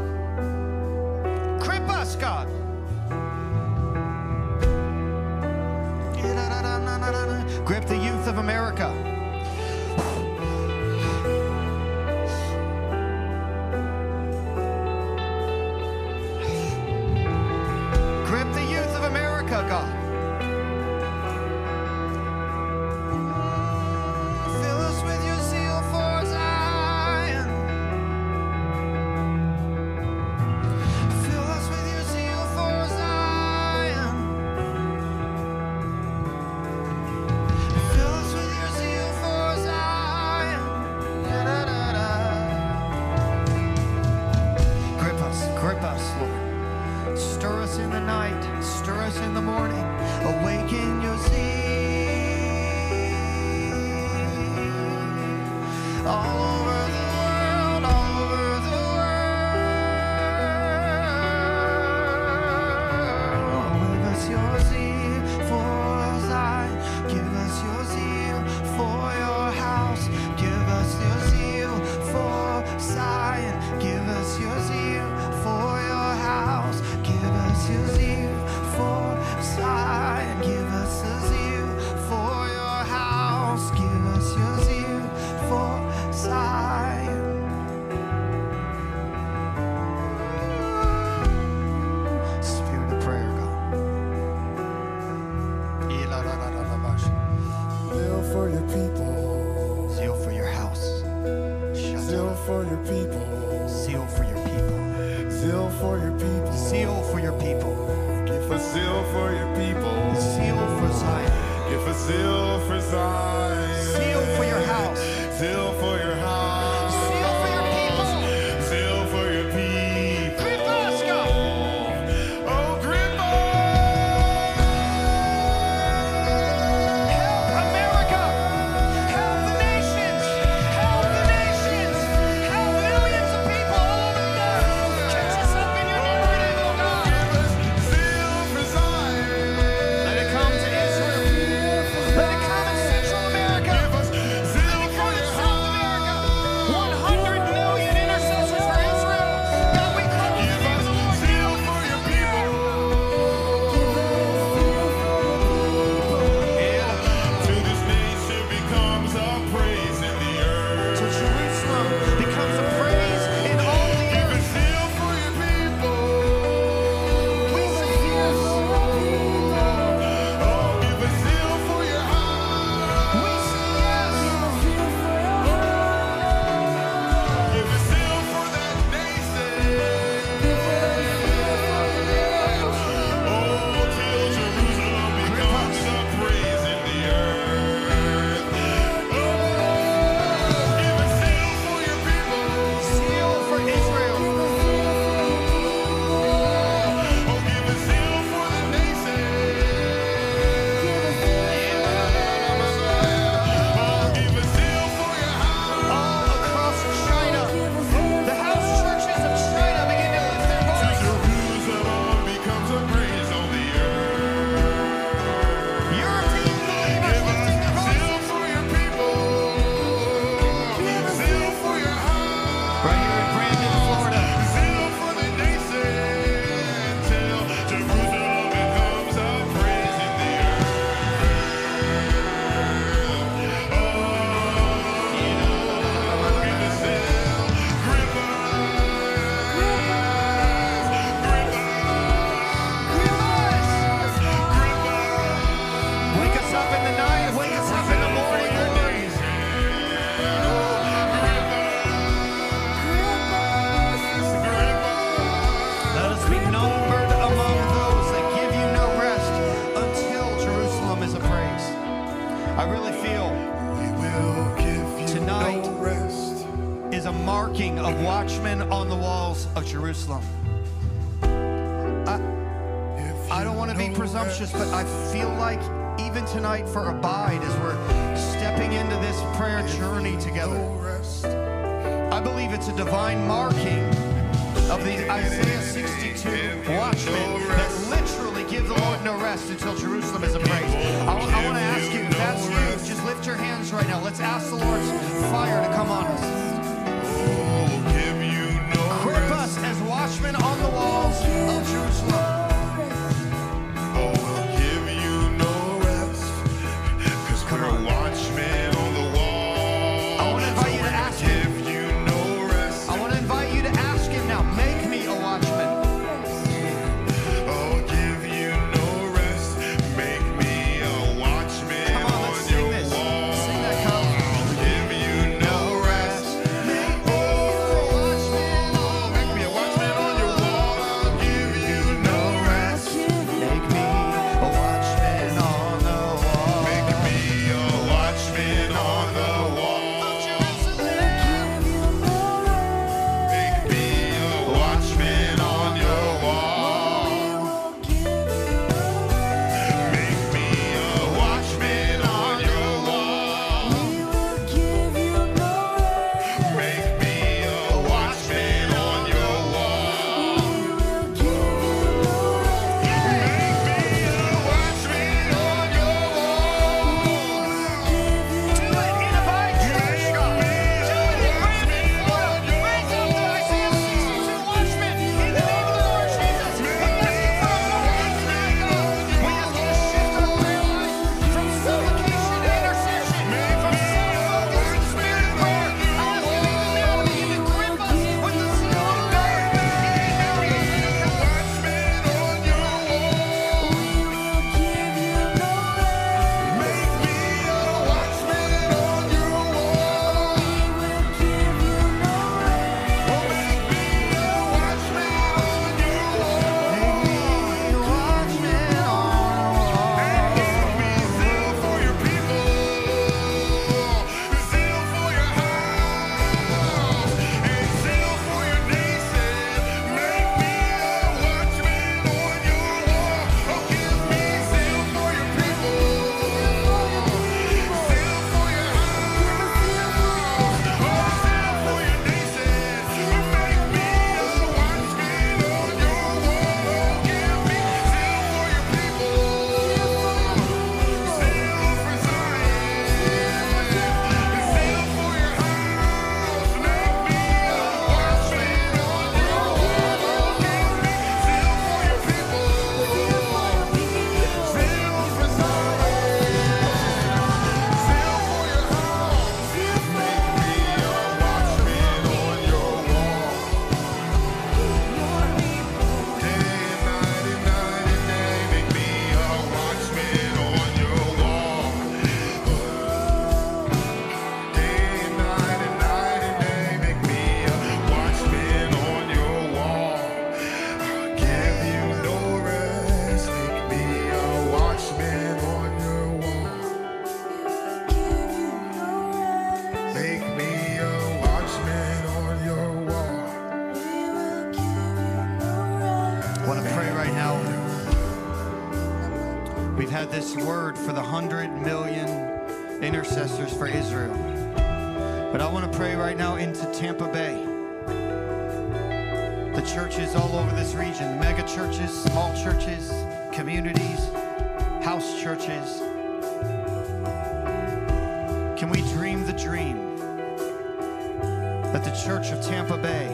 Speaker 2: Church of Tampa Bay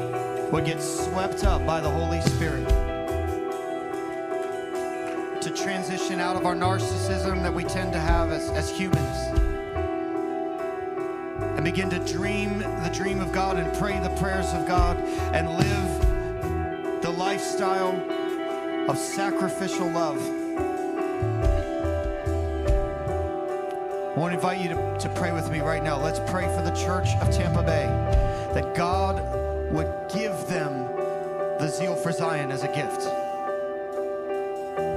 Speaker 2: would get swept up by the Holy Spirit. To transition out of our narcissism that we tend to have as, as humans and begin to dream the dream of God and pray the prayers of God and live the lifestyle of sacrificial love. I want to invite you to, to pray with me right now. Let's pray for the Church of Tampa Bay that God would give them the zeal for Zion as a gift.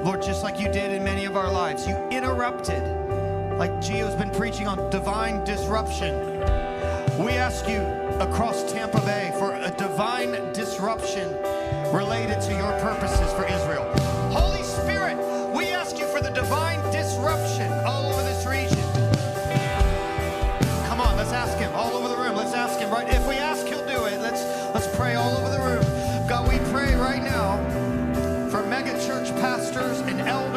Speaker 2: Lord, just like you did in many of our lives, you interrupted, like Gio's been preaching on divine disruption. We ask you across Tampa Bay for a divine disruption
Speaker 4: related to your purposes for Israel. it. If we ask, he'll do it. Let's let's pray all over the room. God, we pray right now for mega church pastors and elders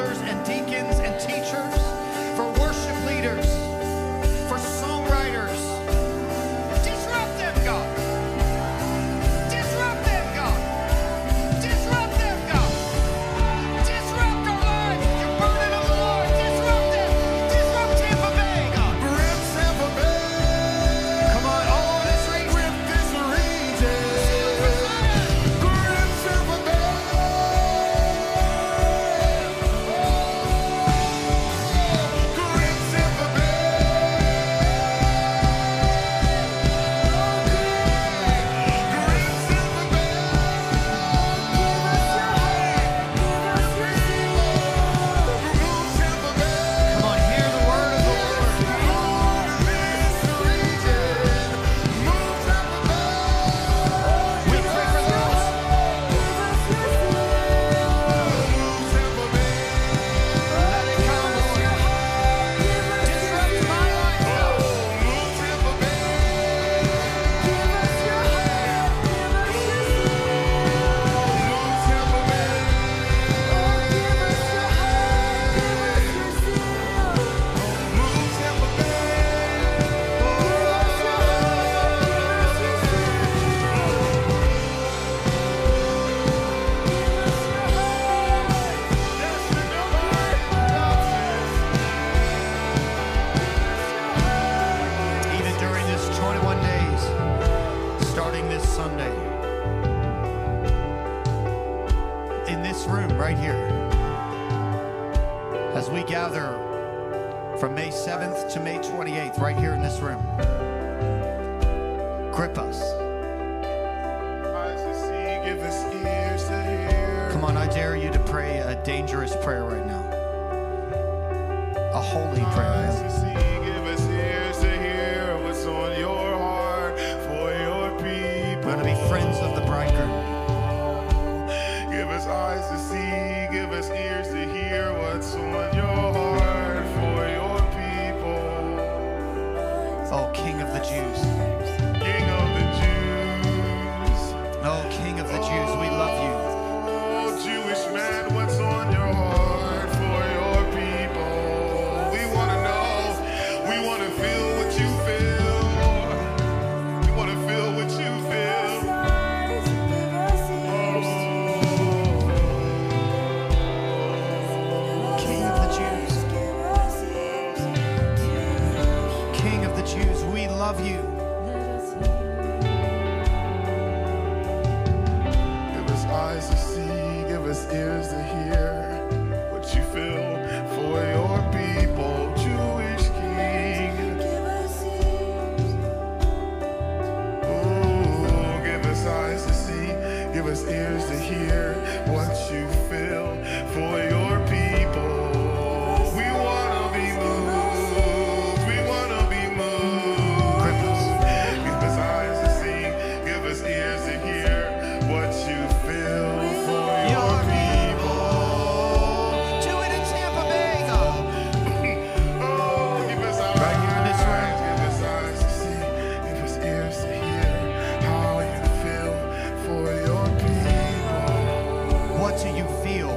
Speaker 4: do
Speaker 2: you feel?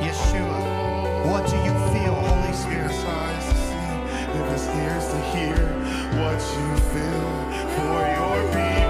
Speaker 4: Yeshua, what do you feel, Holy Spirit?
Speaker 2: Eyes to see, ears to hear, what you feel for your people.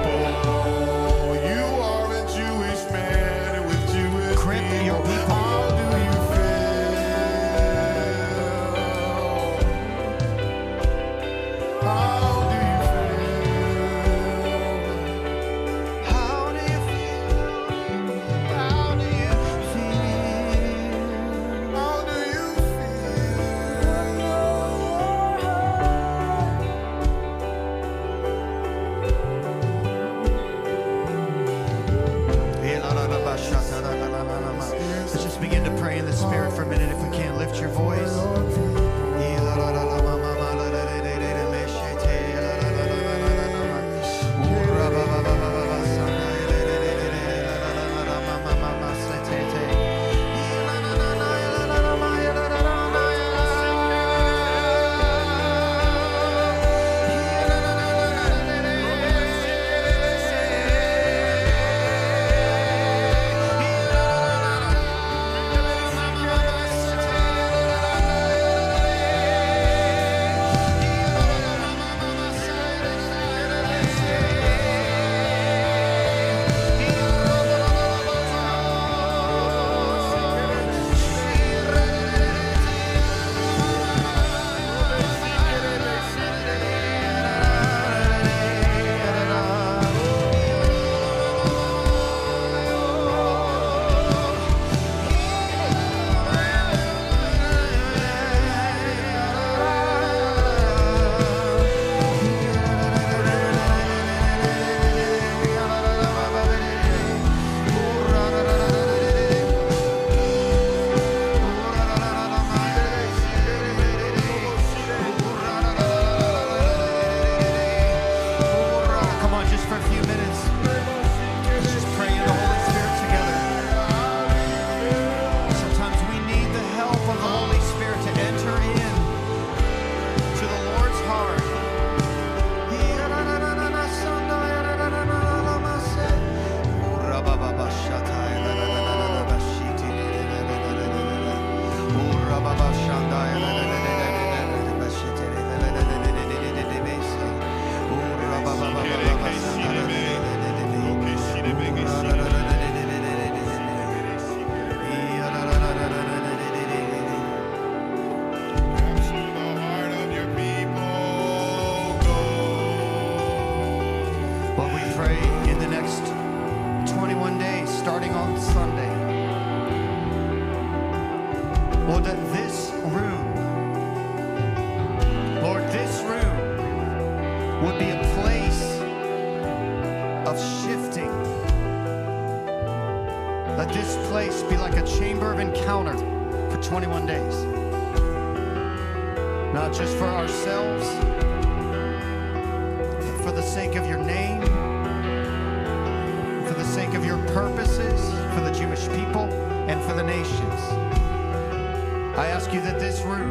Speaker 2: Ask you that this room,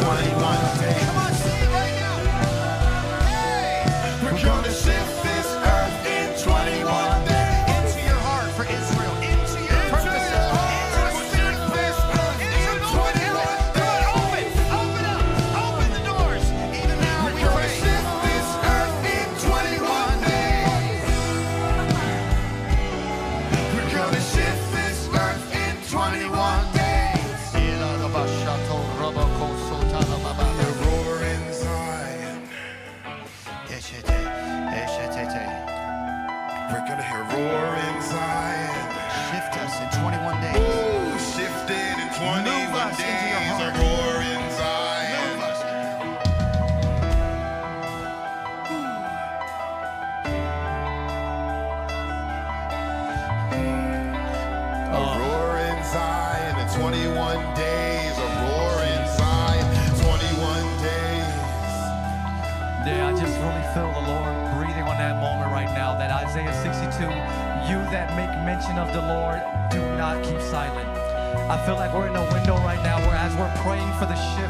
Speaker 2: 21.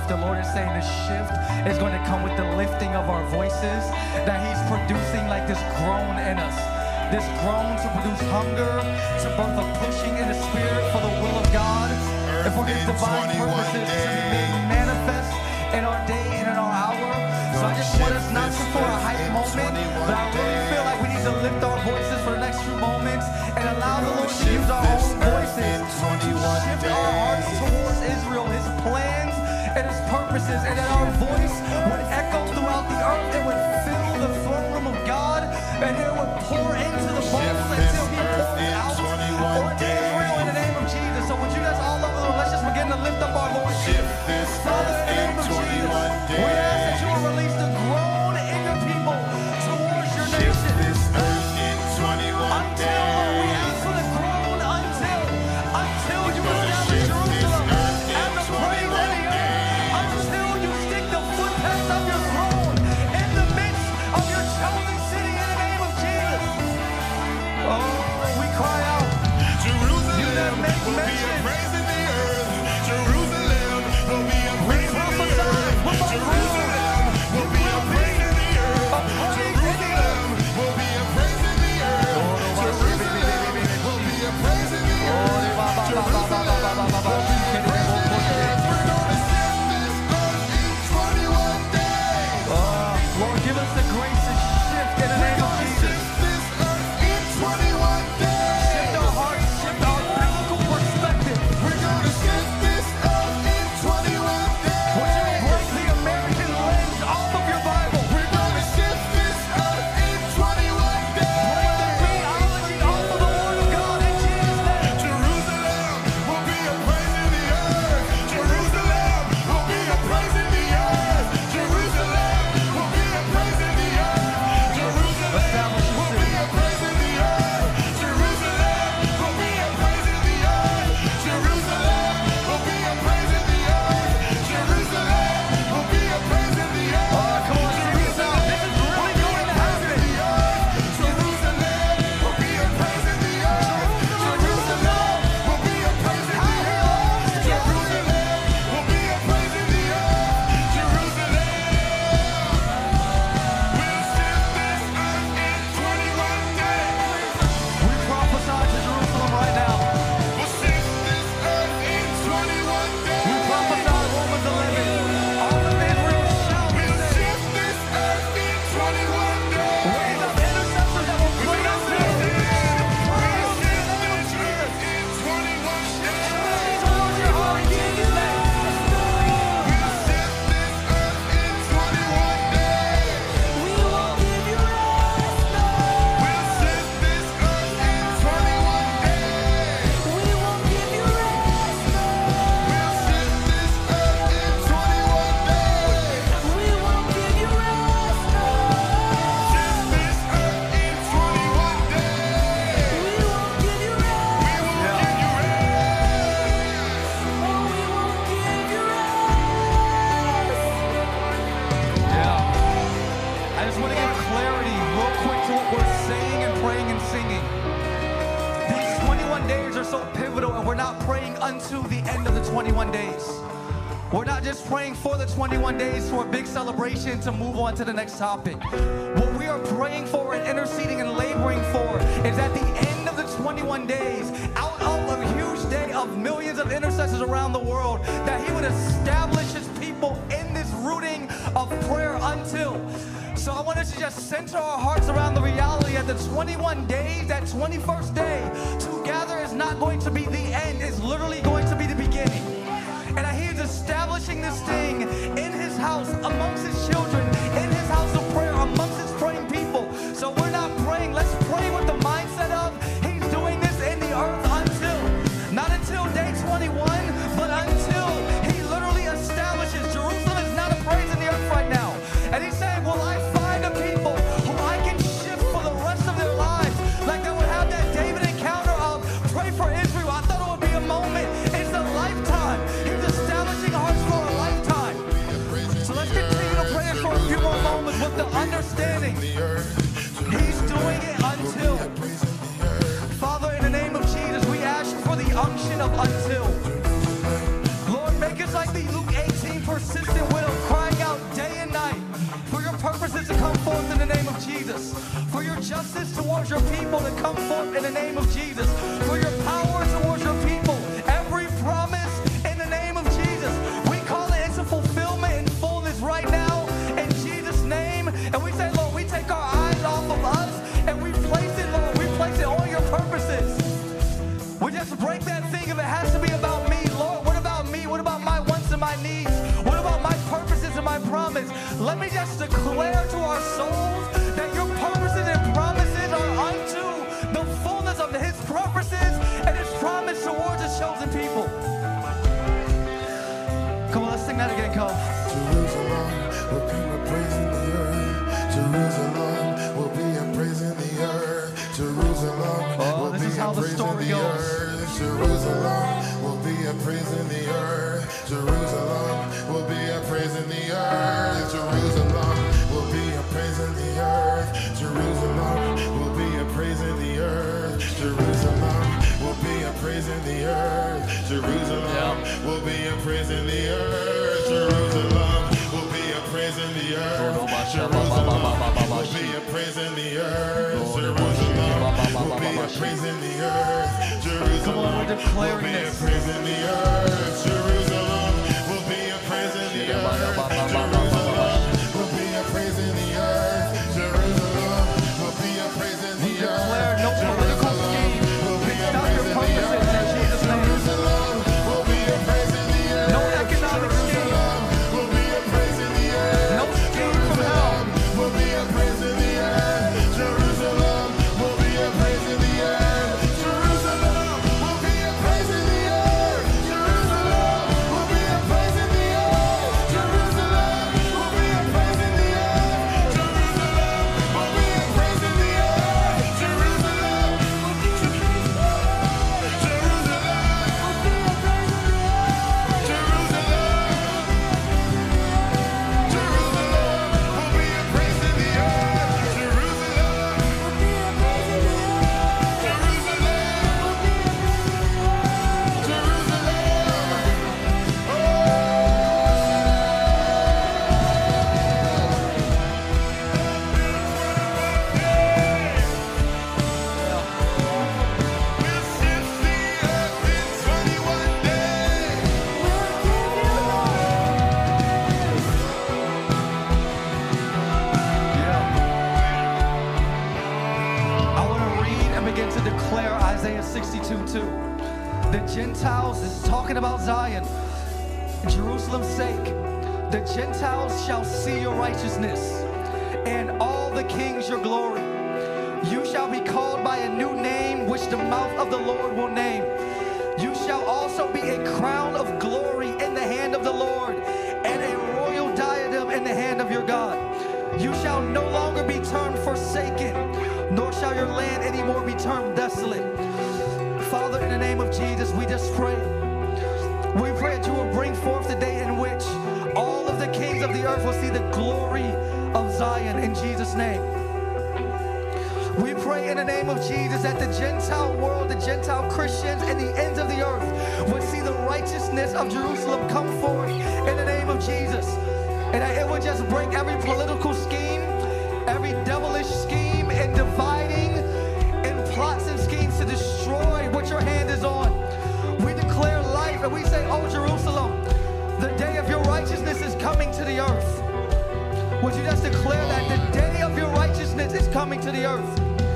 Speaker 4: The
Speaker 5: Lord is saying the shift is going to come with the lifting of our voices, that He's producing like this groan in us. This groan to produce hunger, to birth a pushing in the spirit for the will of God and for His divine purposes days. to be made manifest in our day and in our hour. So I just want us not just for a hype moment, but I really feel like we need to lift our voices for the next few moments and allow the Lord to use our own voices to shift our hearts towards Israel, His plan and his purposes, and that our voice would echo throughout the earth and would fill the throne room of God, and it would pour into the bowls until he pours out on Israel in the name of Jesus. So would you guys all over the room, let's just begin to lift up our voices. Father, in the name of Jesus, permission to move on to the next topic. What we are praying for and interceding and laboring for is at the end of the 21 days, out of a huge day of millions of intercessors around the world, that He would establish His people in this rooting of prayer until. So I want us to just center our hearts around the reality that the 21 days, that 21st day, to gather is not going to be the end. It's literally to come forth in the name of Jesus. For your justice towards your people to come forth in the name of Jesus. people. Come on, let's sing that again, Cole.
Speaker 4: Jerusalem will be praising the earth. Jerusalem will be praising the earth. Jerusalem
Speaker 5: oh,
Speaker 4: will
Speaker 5: this
Speaker 4: be
Speaker 5: is how the story
Speaker 4: the
Speaker 5: goes.
Speaker 4: Earth. Jerusalem will be praising the
Speaker 5: flaring. is that the Gentile world, the Gentile Christians, and the ends of the earth would see the righteousness of Jerusalem come forth in the name of Jesus. And that it would just break every political scheme, every devilish scheme, and dividing and plots and schemes to destroy what your hand is on. We declare life and we say, Oh, Jerusalem, the day of your righteousness is coming to the earth. Would you just declare that the day of your righteousness is coming to the earth?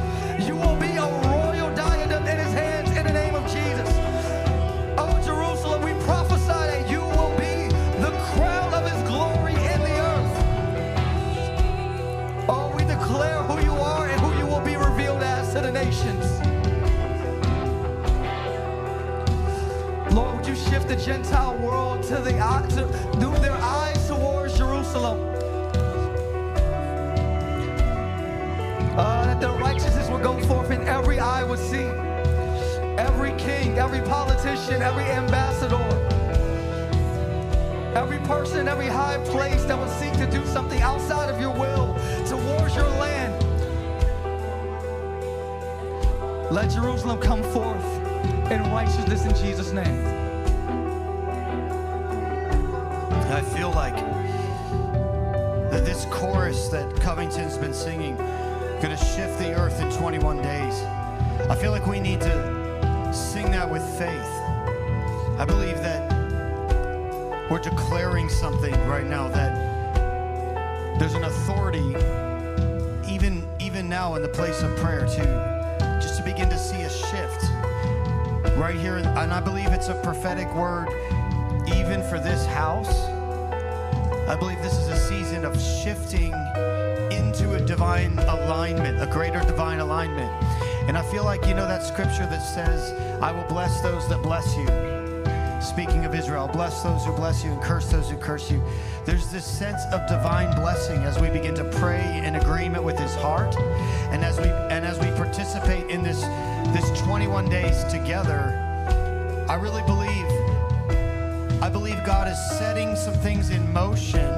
Speaker 5: Gentile world to the to, do their eyes towards Jerusalem. Uh, that their righteousness would go forth and every eye would see. Every king, every politician, every ambassador, every person, every high place that would seek to do something outside of your will towards your land. Let Jerusalem come forth in righteousness in Jesus' name.
Speaker 2: I feel like that this chorus that Covington's been singing going to shift the earth in 21 days. I feel like we need to sing that with faith. I believe that we're declaring something right now that there's an authority even even now in the place of prayer to just to begin to see a shift right here and I believe it's a prophetic word even for this house I believe this is a season of shifting into a divine alignment, a greater divine alignment. And I feel like you know that scripture that says, I will bless those that bless you. Speaking of Israel, bless those who bless you and curse those who curse you. There's this sense of divine blessing as we begin to pray in agreement with his heart. And as we and as we participate in this this 21 days together, I really believe believe God is setting some things in motion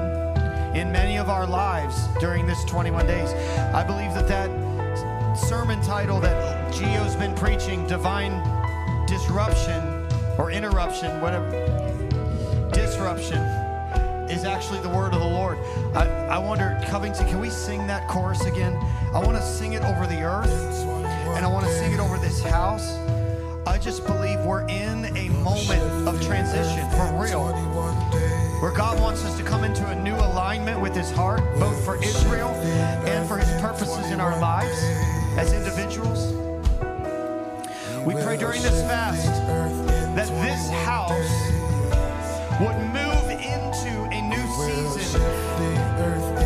Speaker 2: in many of our lives during this 21 days. I believe that that sermon title that Gio's been preaching, divine disruption or interruption, whatever, disruption, is actually the word of the Lord. I, I wonder, Covington, can we sing that chorus again? I want to sing it over the earth, and I want to sing it over this house. Just believe we're in a moment of transition for real, where God wants us to come into a new alignment with His heart, both for Israel and for His purposes in our lives as individuals. We pray during this fast that this house would move into a new season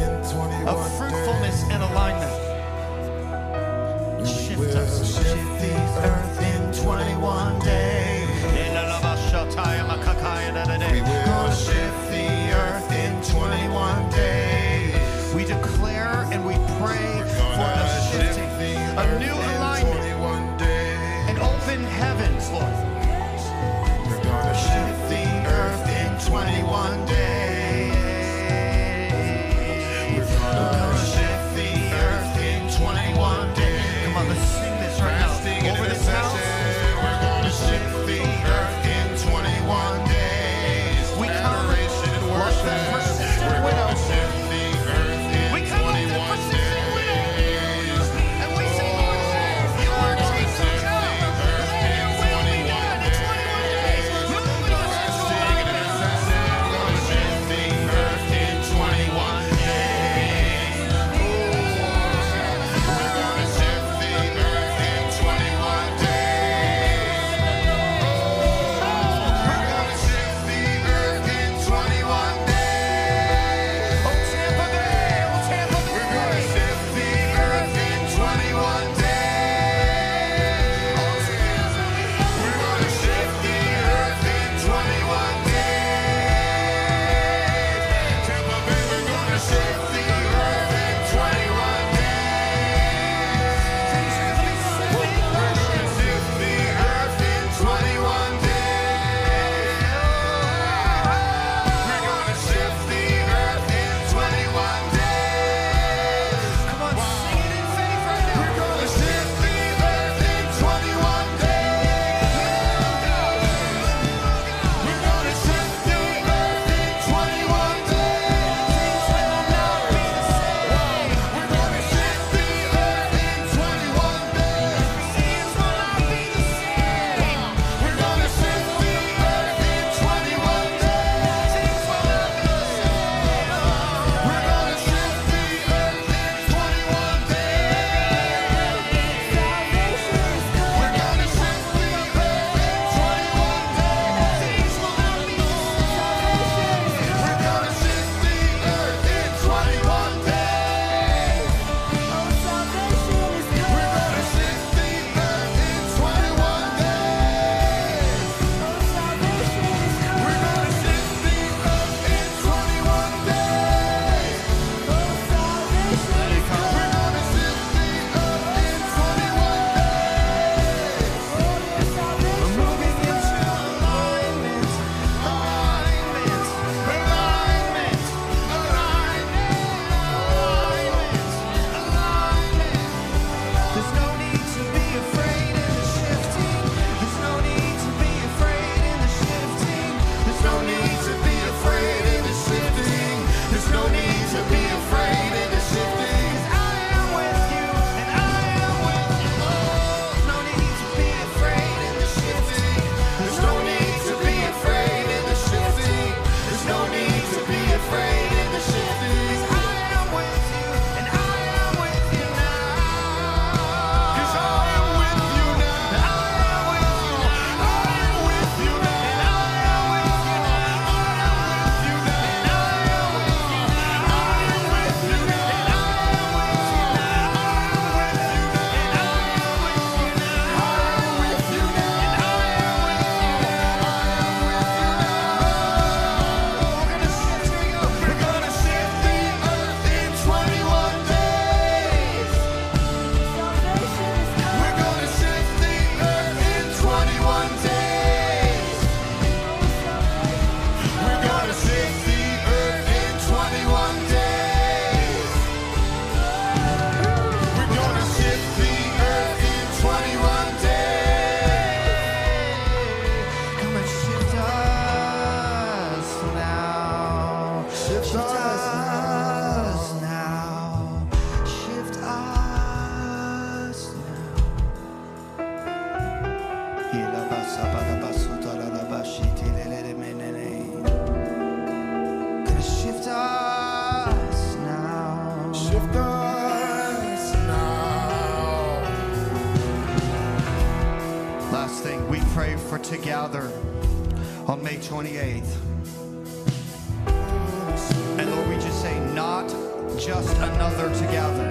Speaker 6: together.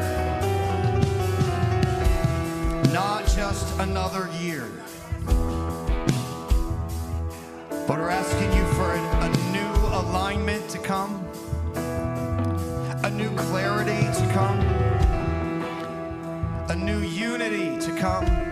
Speaker 6: Not just another year, but we're asking you for a, a new alignment to come, a new clarity to come, a new unity to come.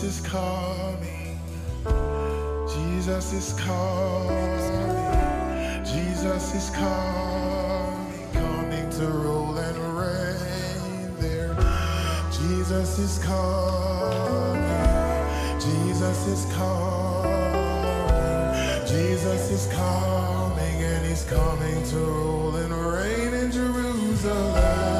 Speaker 4: Jesus is coming. Jesus is coming. Jesus is coming. Coming to rule and reign there. Jesus is coming. Jesus is coming. Jesus is coming and he's coming to rule and reign in Jerusalem.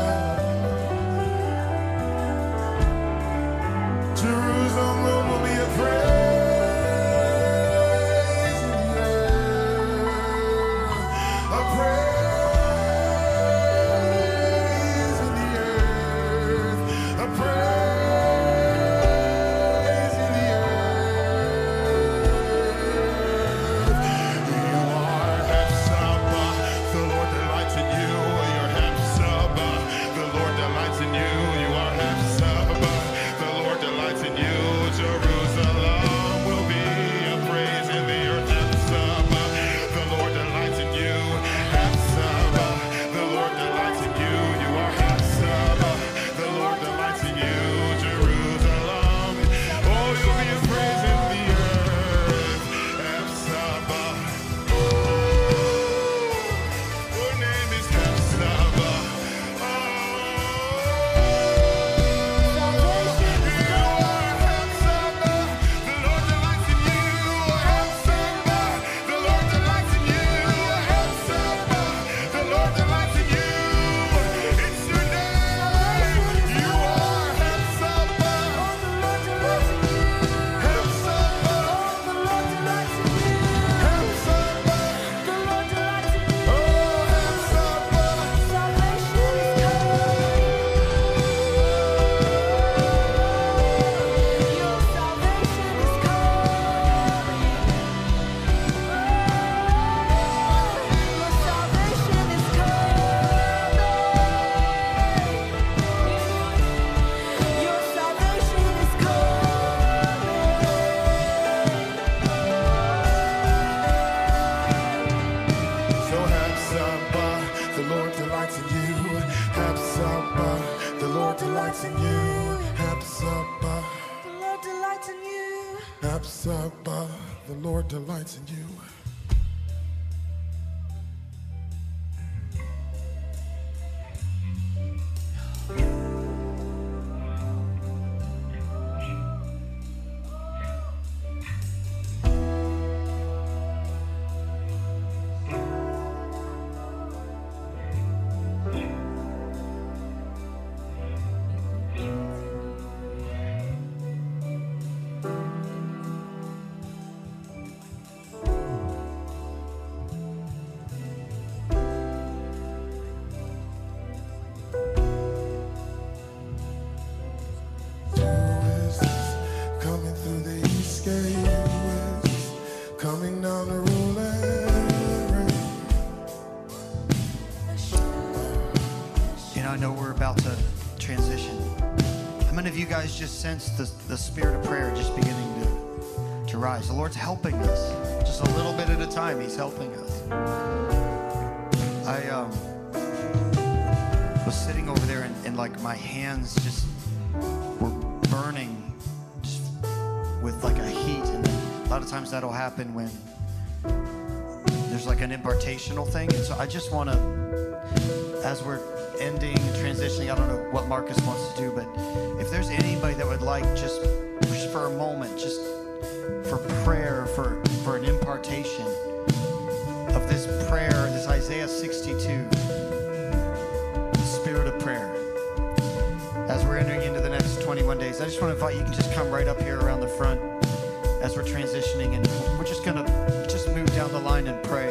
Speaker 2: About to transition. How many of you guys just sense the, the spirit of prayer just beginning to, to rise? The Lord's helping us. Just a little bit at a time, He's helping us. I um, was sitting over there and, and like my hands just were burning just with like a heat. And a lot of times that'll happen when there's like an impartational thing. And so I just want to as we're ending and transitioning, I don't know what Marcus wants to do, but if there's anybody that would like just, just for a moment, just for prayer, for, for an impartation of this prayer, this Isaiah 62, the spirit of prayer, as we're entering into the next 21 days, I just want to invite you can just come right up here around the front as we're transitioning and we're just going to just move down the line and pray.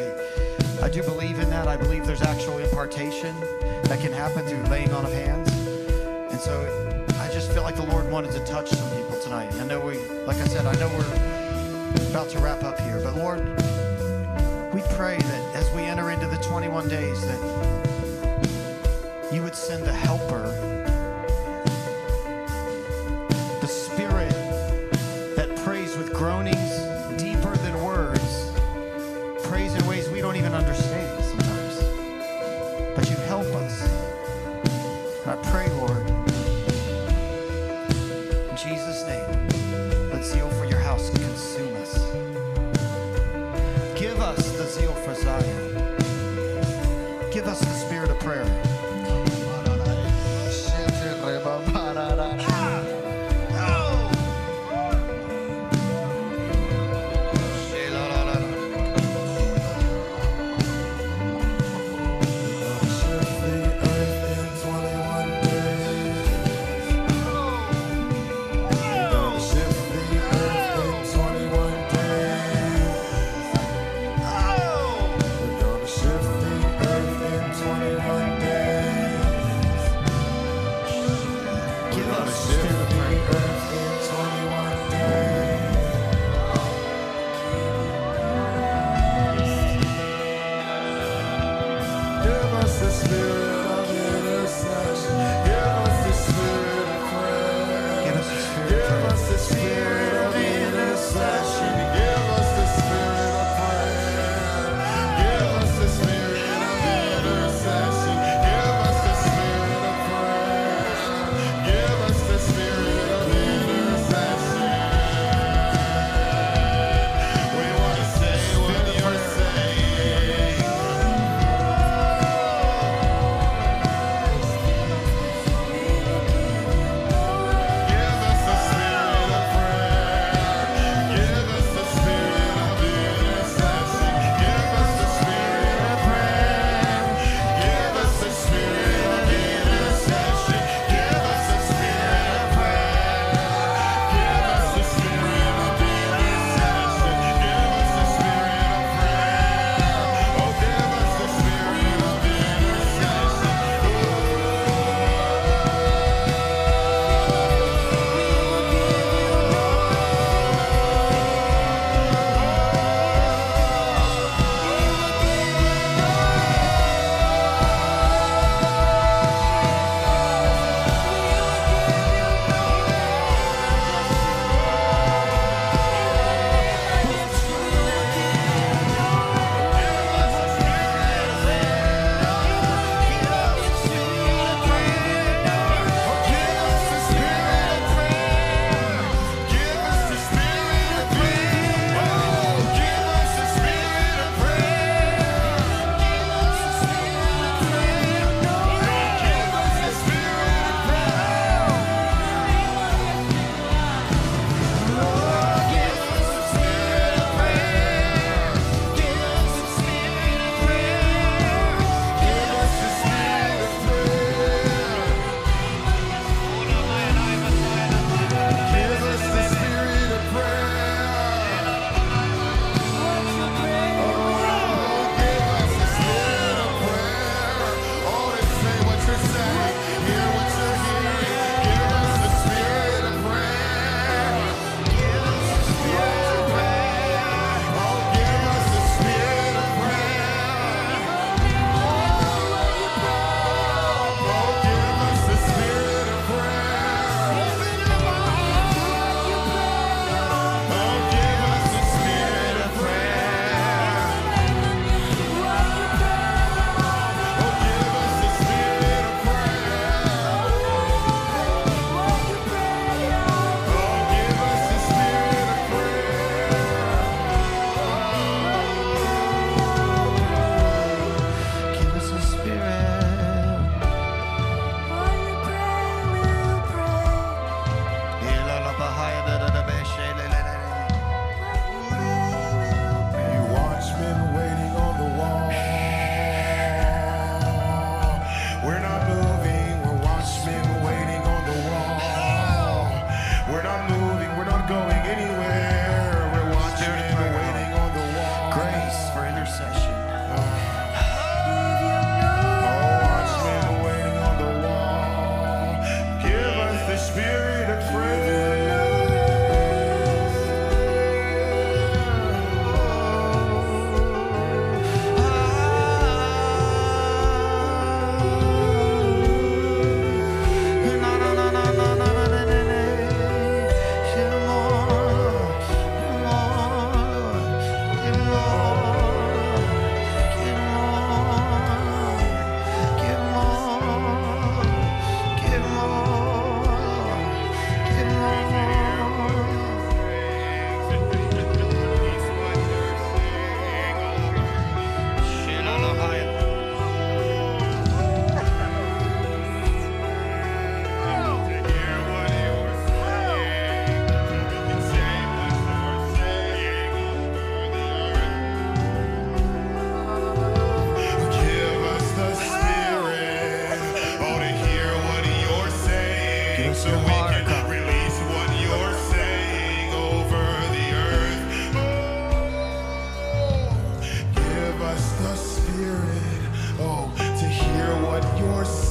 Speaker 2: I do believe in that. I believe there's actual impartation that can happen through laying on of hands. And so I just feel like the Lord wanted to touch some people tonight. I know we, like I said, I know we're about to wrap up here, but Lord, we pray that as we enter into the 21 days that you would send a helper,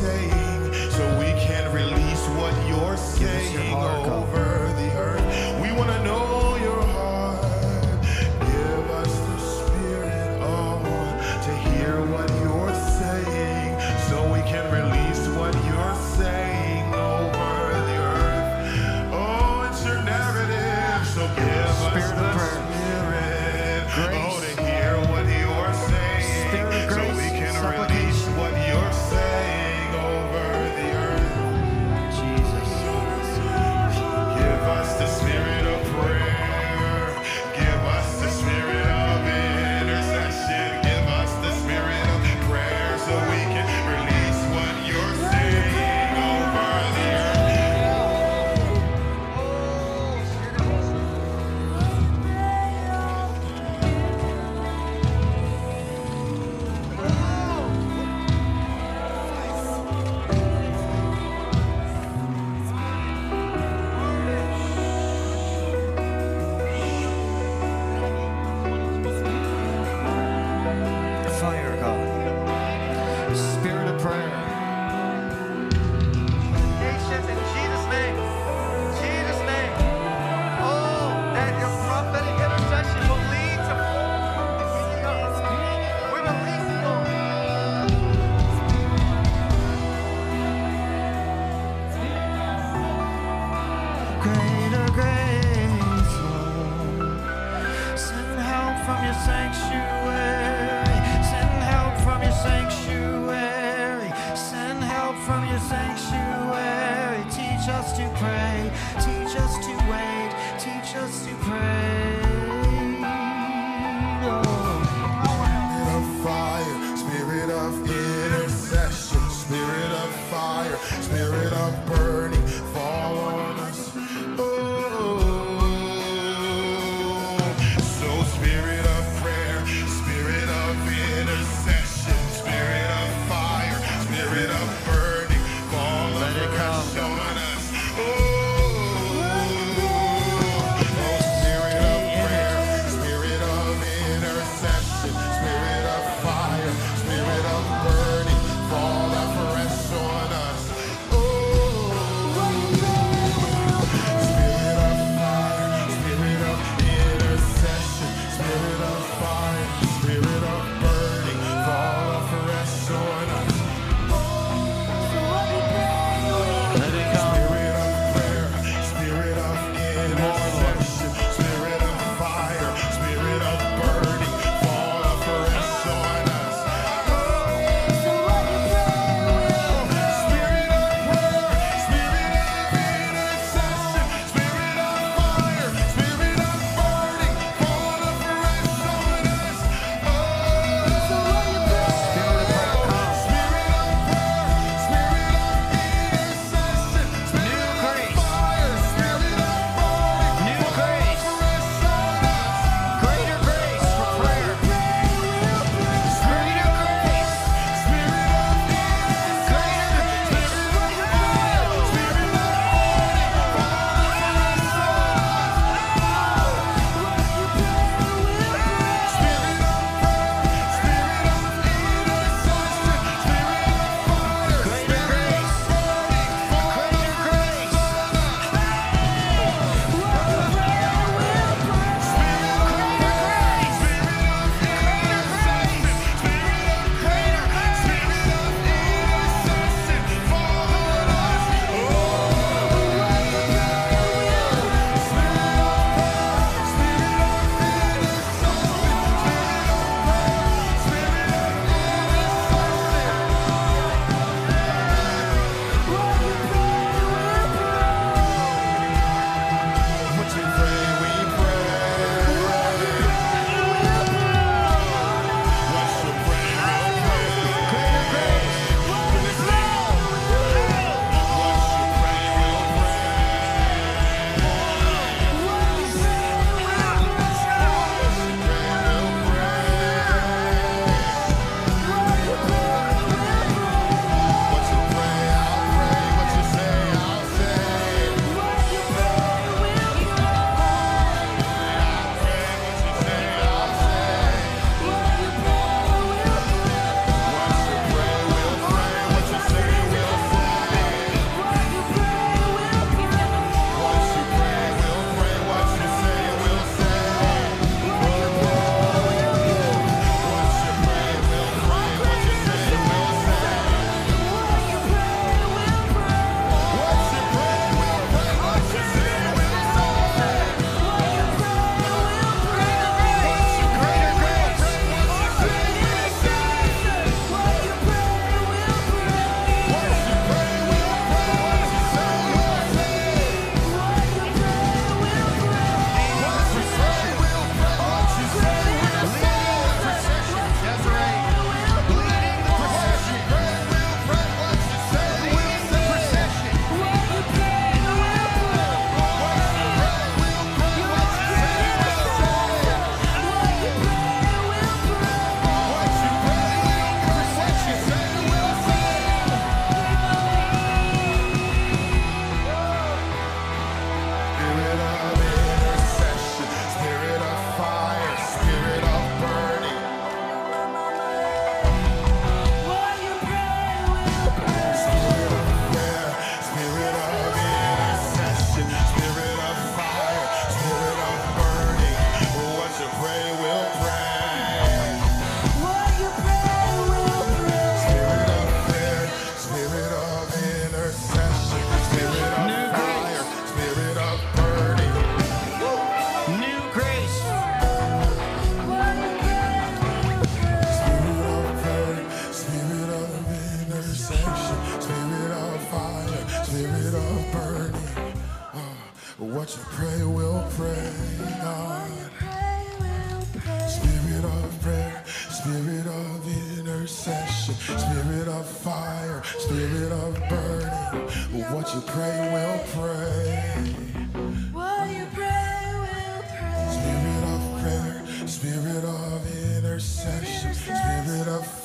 Speaker 4: you're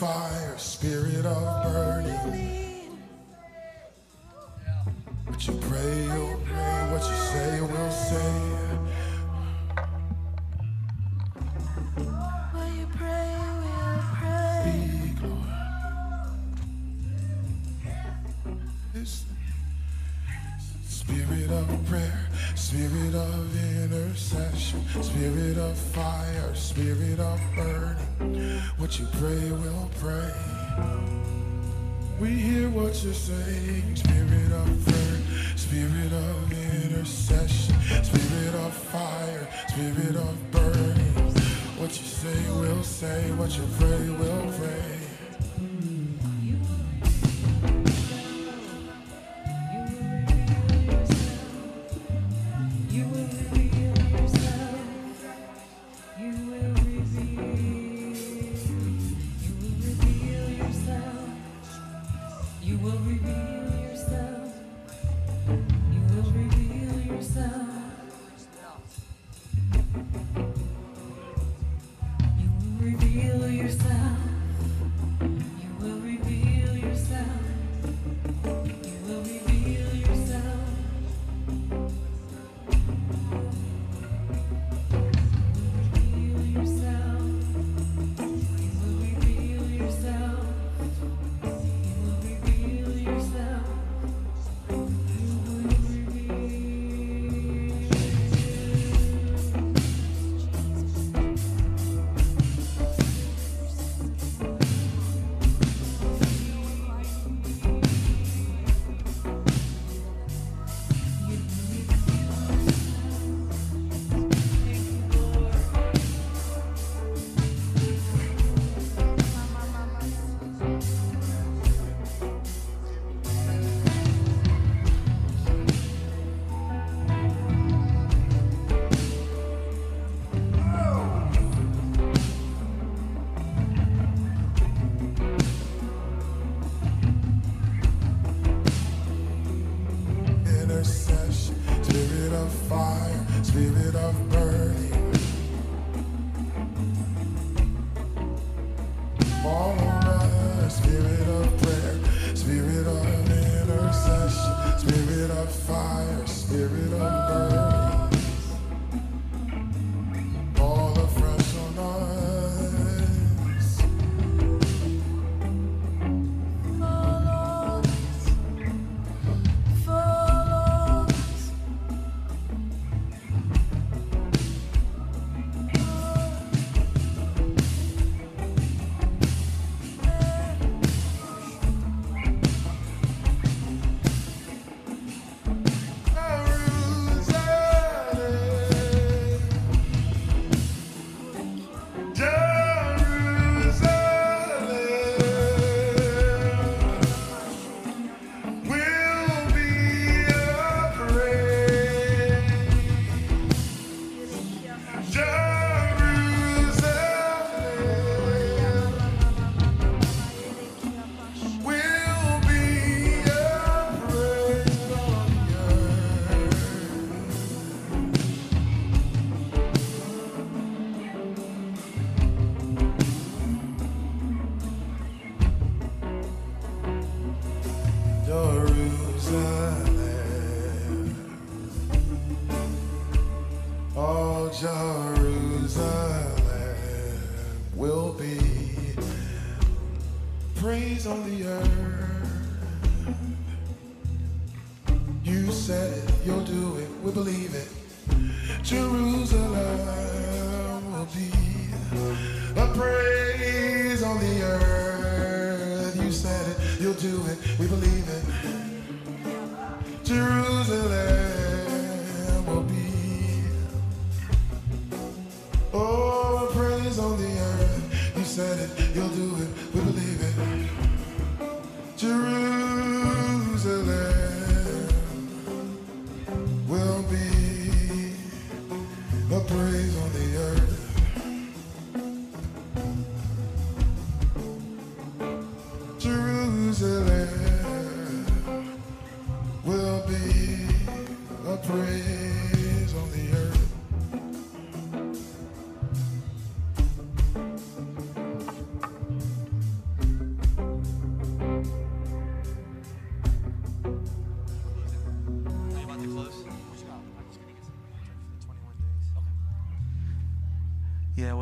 Speaker 2: fire, spirit of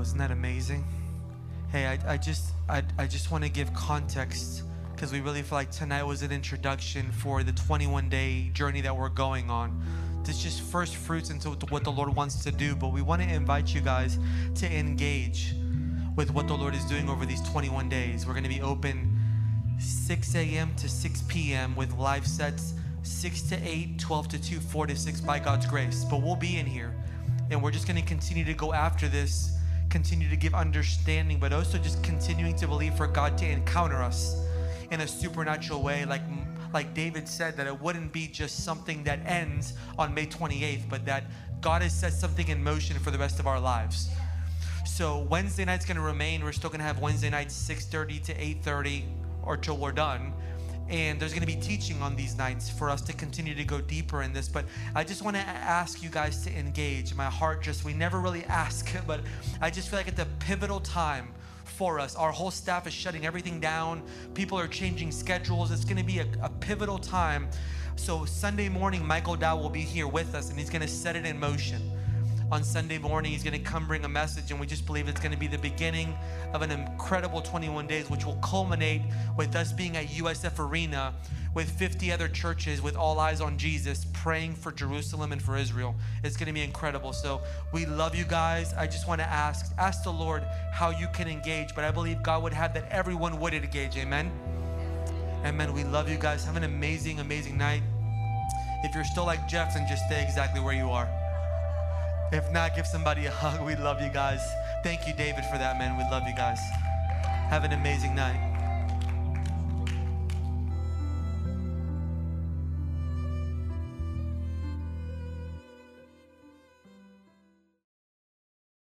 Speaker 7: Isn't that amazing? Hey, I, I just I, I just want to give context because we really feel like tonight was an introduction for the 21 day journey that we're going on. This just first fruits into what the Lord wants to do, but we want to invite you guys to engage with what the Lord is doing over these 21 days. We're going to be open 6 a.m. to 6 p.m. with live sets 6 to 8, 12 to 2, 4 to 6 by God's grace. But we'll be in here and we're just going to continue to go after this, continue to give understanding, but also just continuing to believe for God to encounter us in a supernatural way like like David said that it wouldn't be just something that ends on May 28th, but that God has set something in motion for the rest of our lives. So Wednesday night's gonna remain. We're still gonna have Wednesday nights 6:30 to 8:30 or till we're done. And there's gonna be teaching on these nights for us to continue to go deeper in this. But I just wanna ask you guys to engage. My heart just, we never really ask, but I just feel like it's a pivotal time for us. Our whole staff is shutting everything down. People are changing schedules. It's gonna be a, a pivotal time. So Sunday morning, Michael Dow will be here with us and he's gonna set it in motion on Sunday morning. He's going to come bring a message, and we just believe it's going to be the beginning of an incredible 21 days, which will culminate with us being at USF Arena with 50 other churches with all eyes on Jesus, praying for Jerusalem and for Israel. It's going to be incredible. So we love you guys. I just want to ask, ask the Lord how you can engage, but I believe God would have that everyone would engage. Amen. Amen. We love you guys. Have an amazing, amazing night. If you're still like Jeff, then just stay exactly where you are. If not, give somebody a hug. We love you guys. Thank you, David, for that, man. We love you guys. Have an amazing night.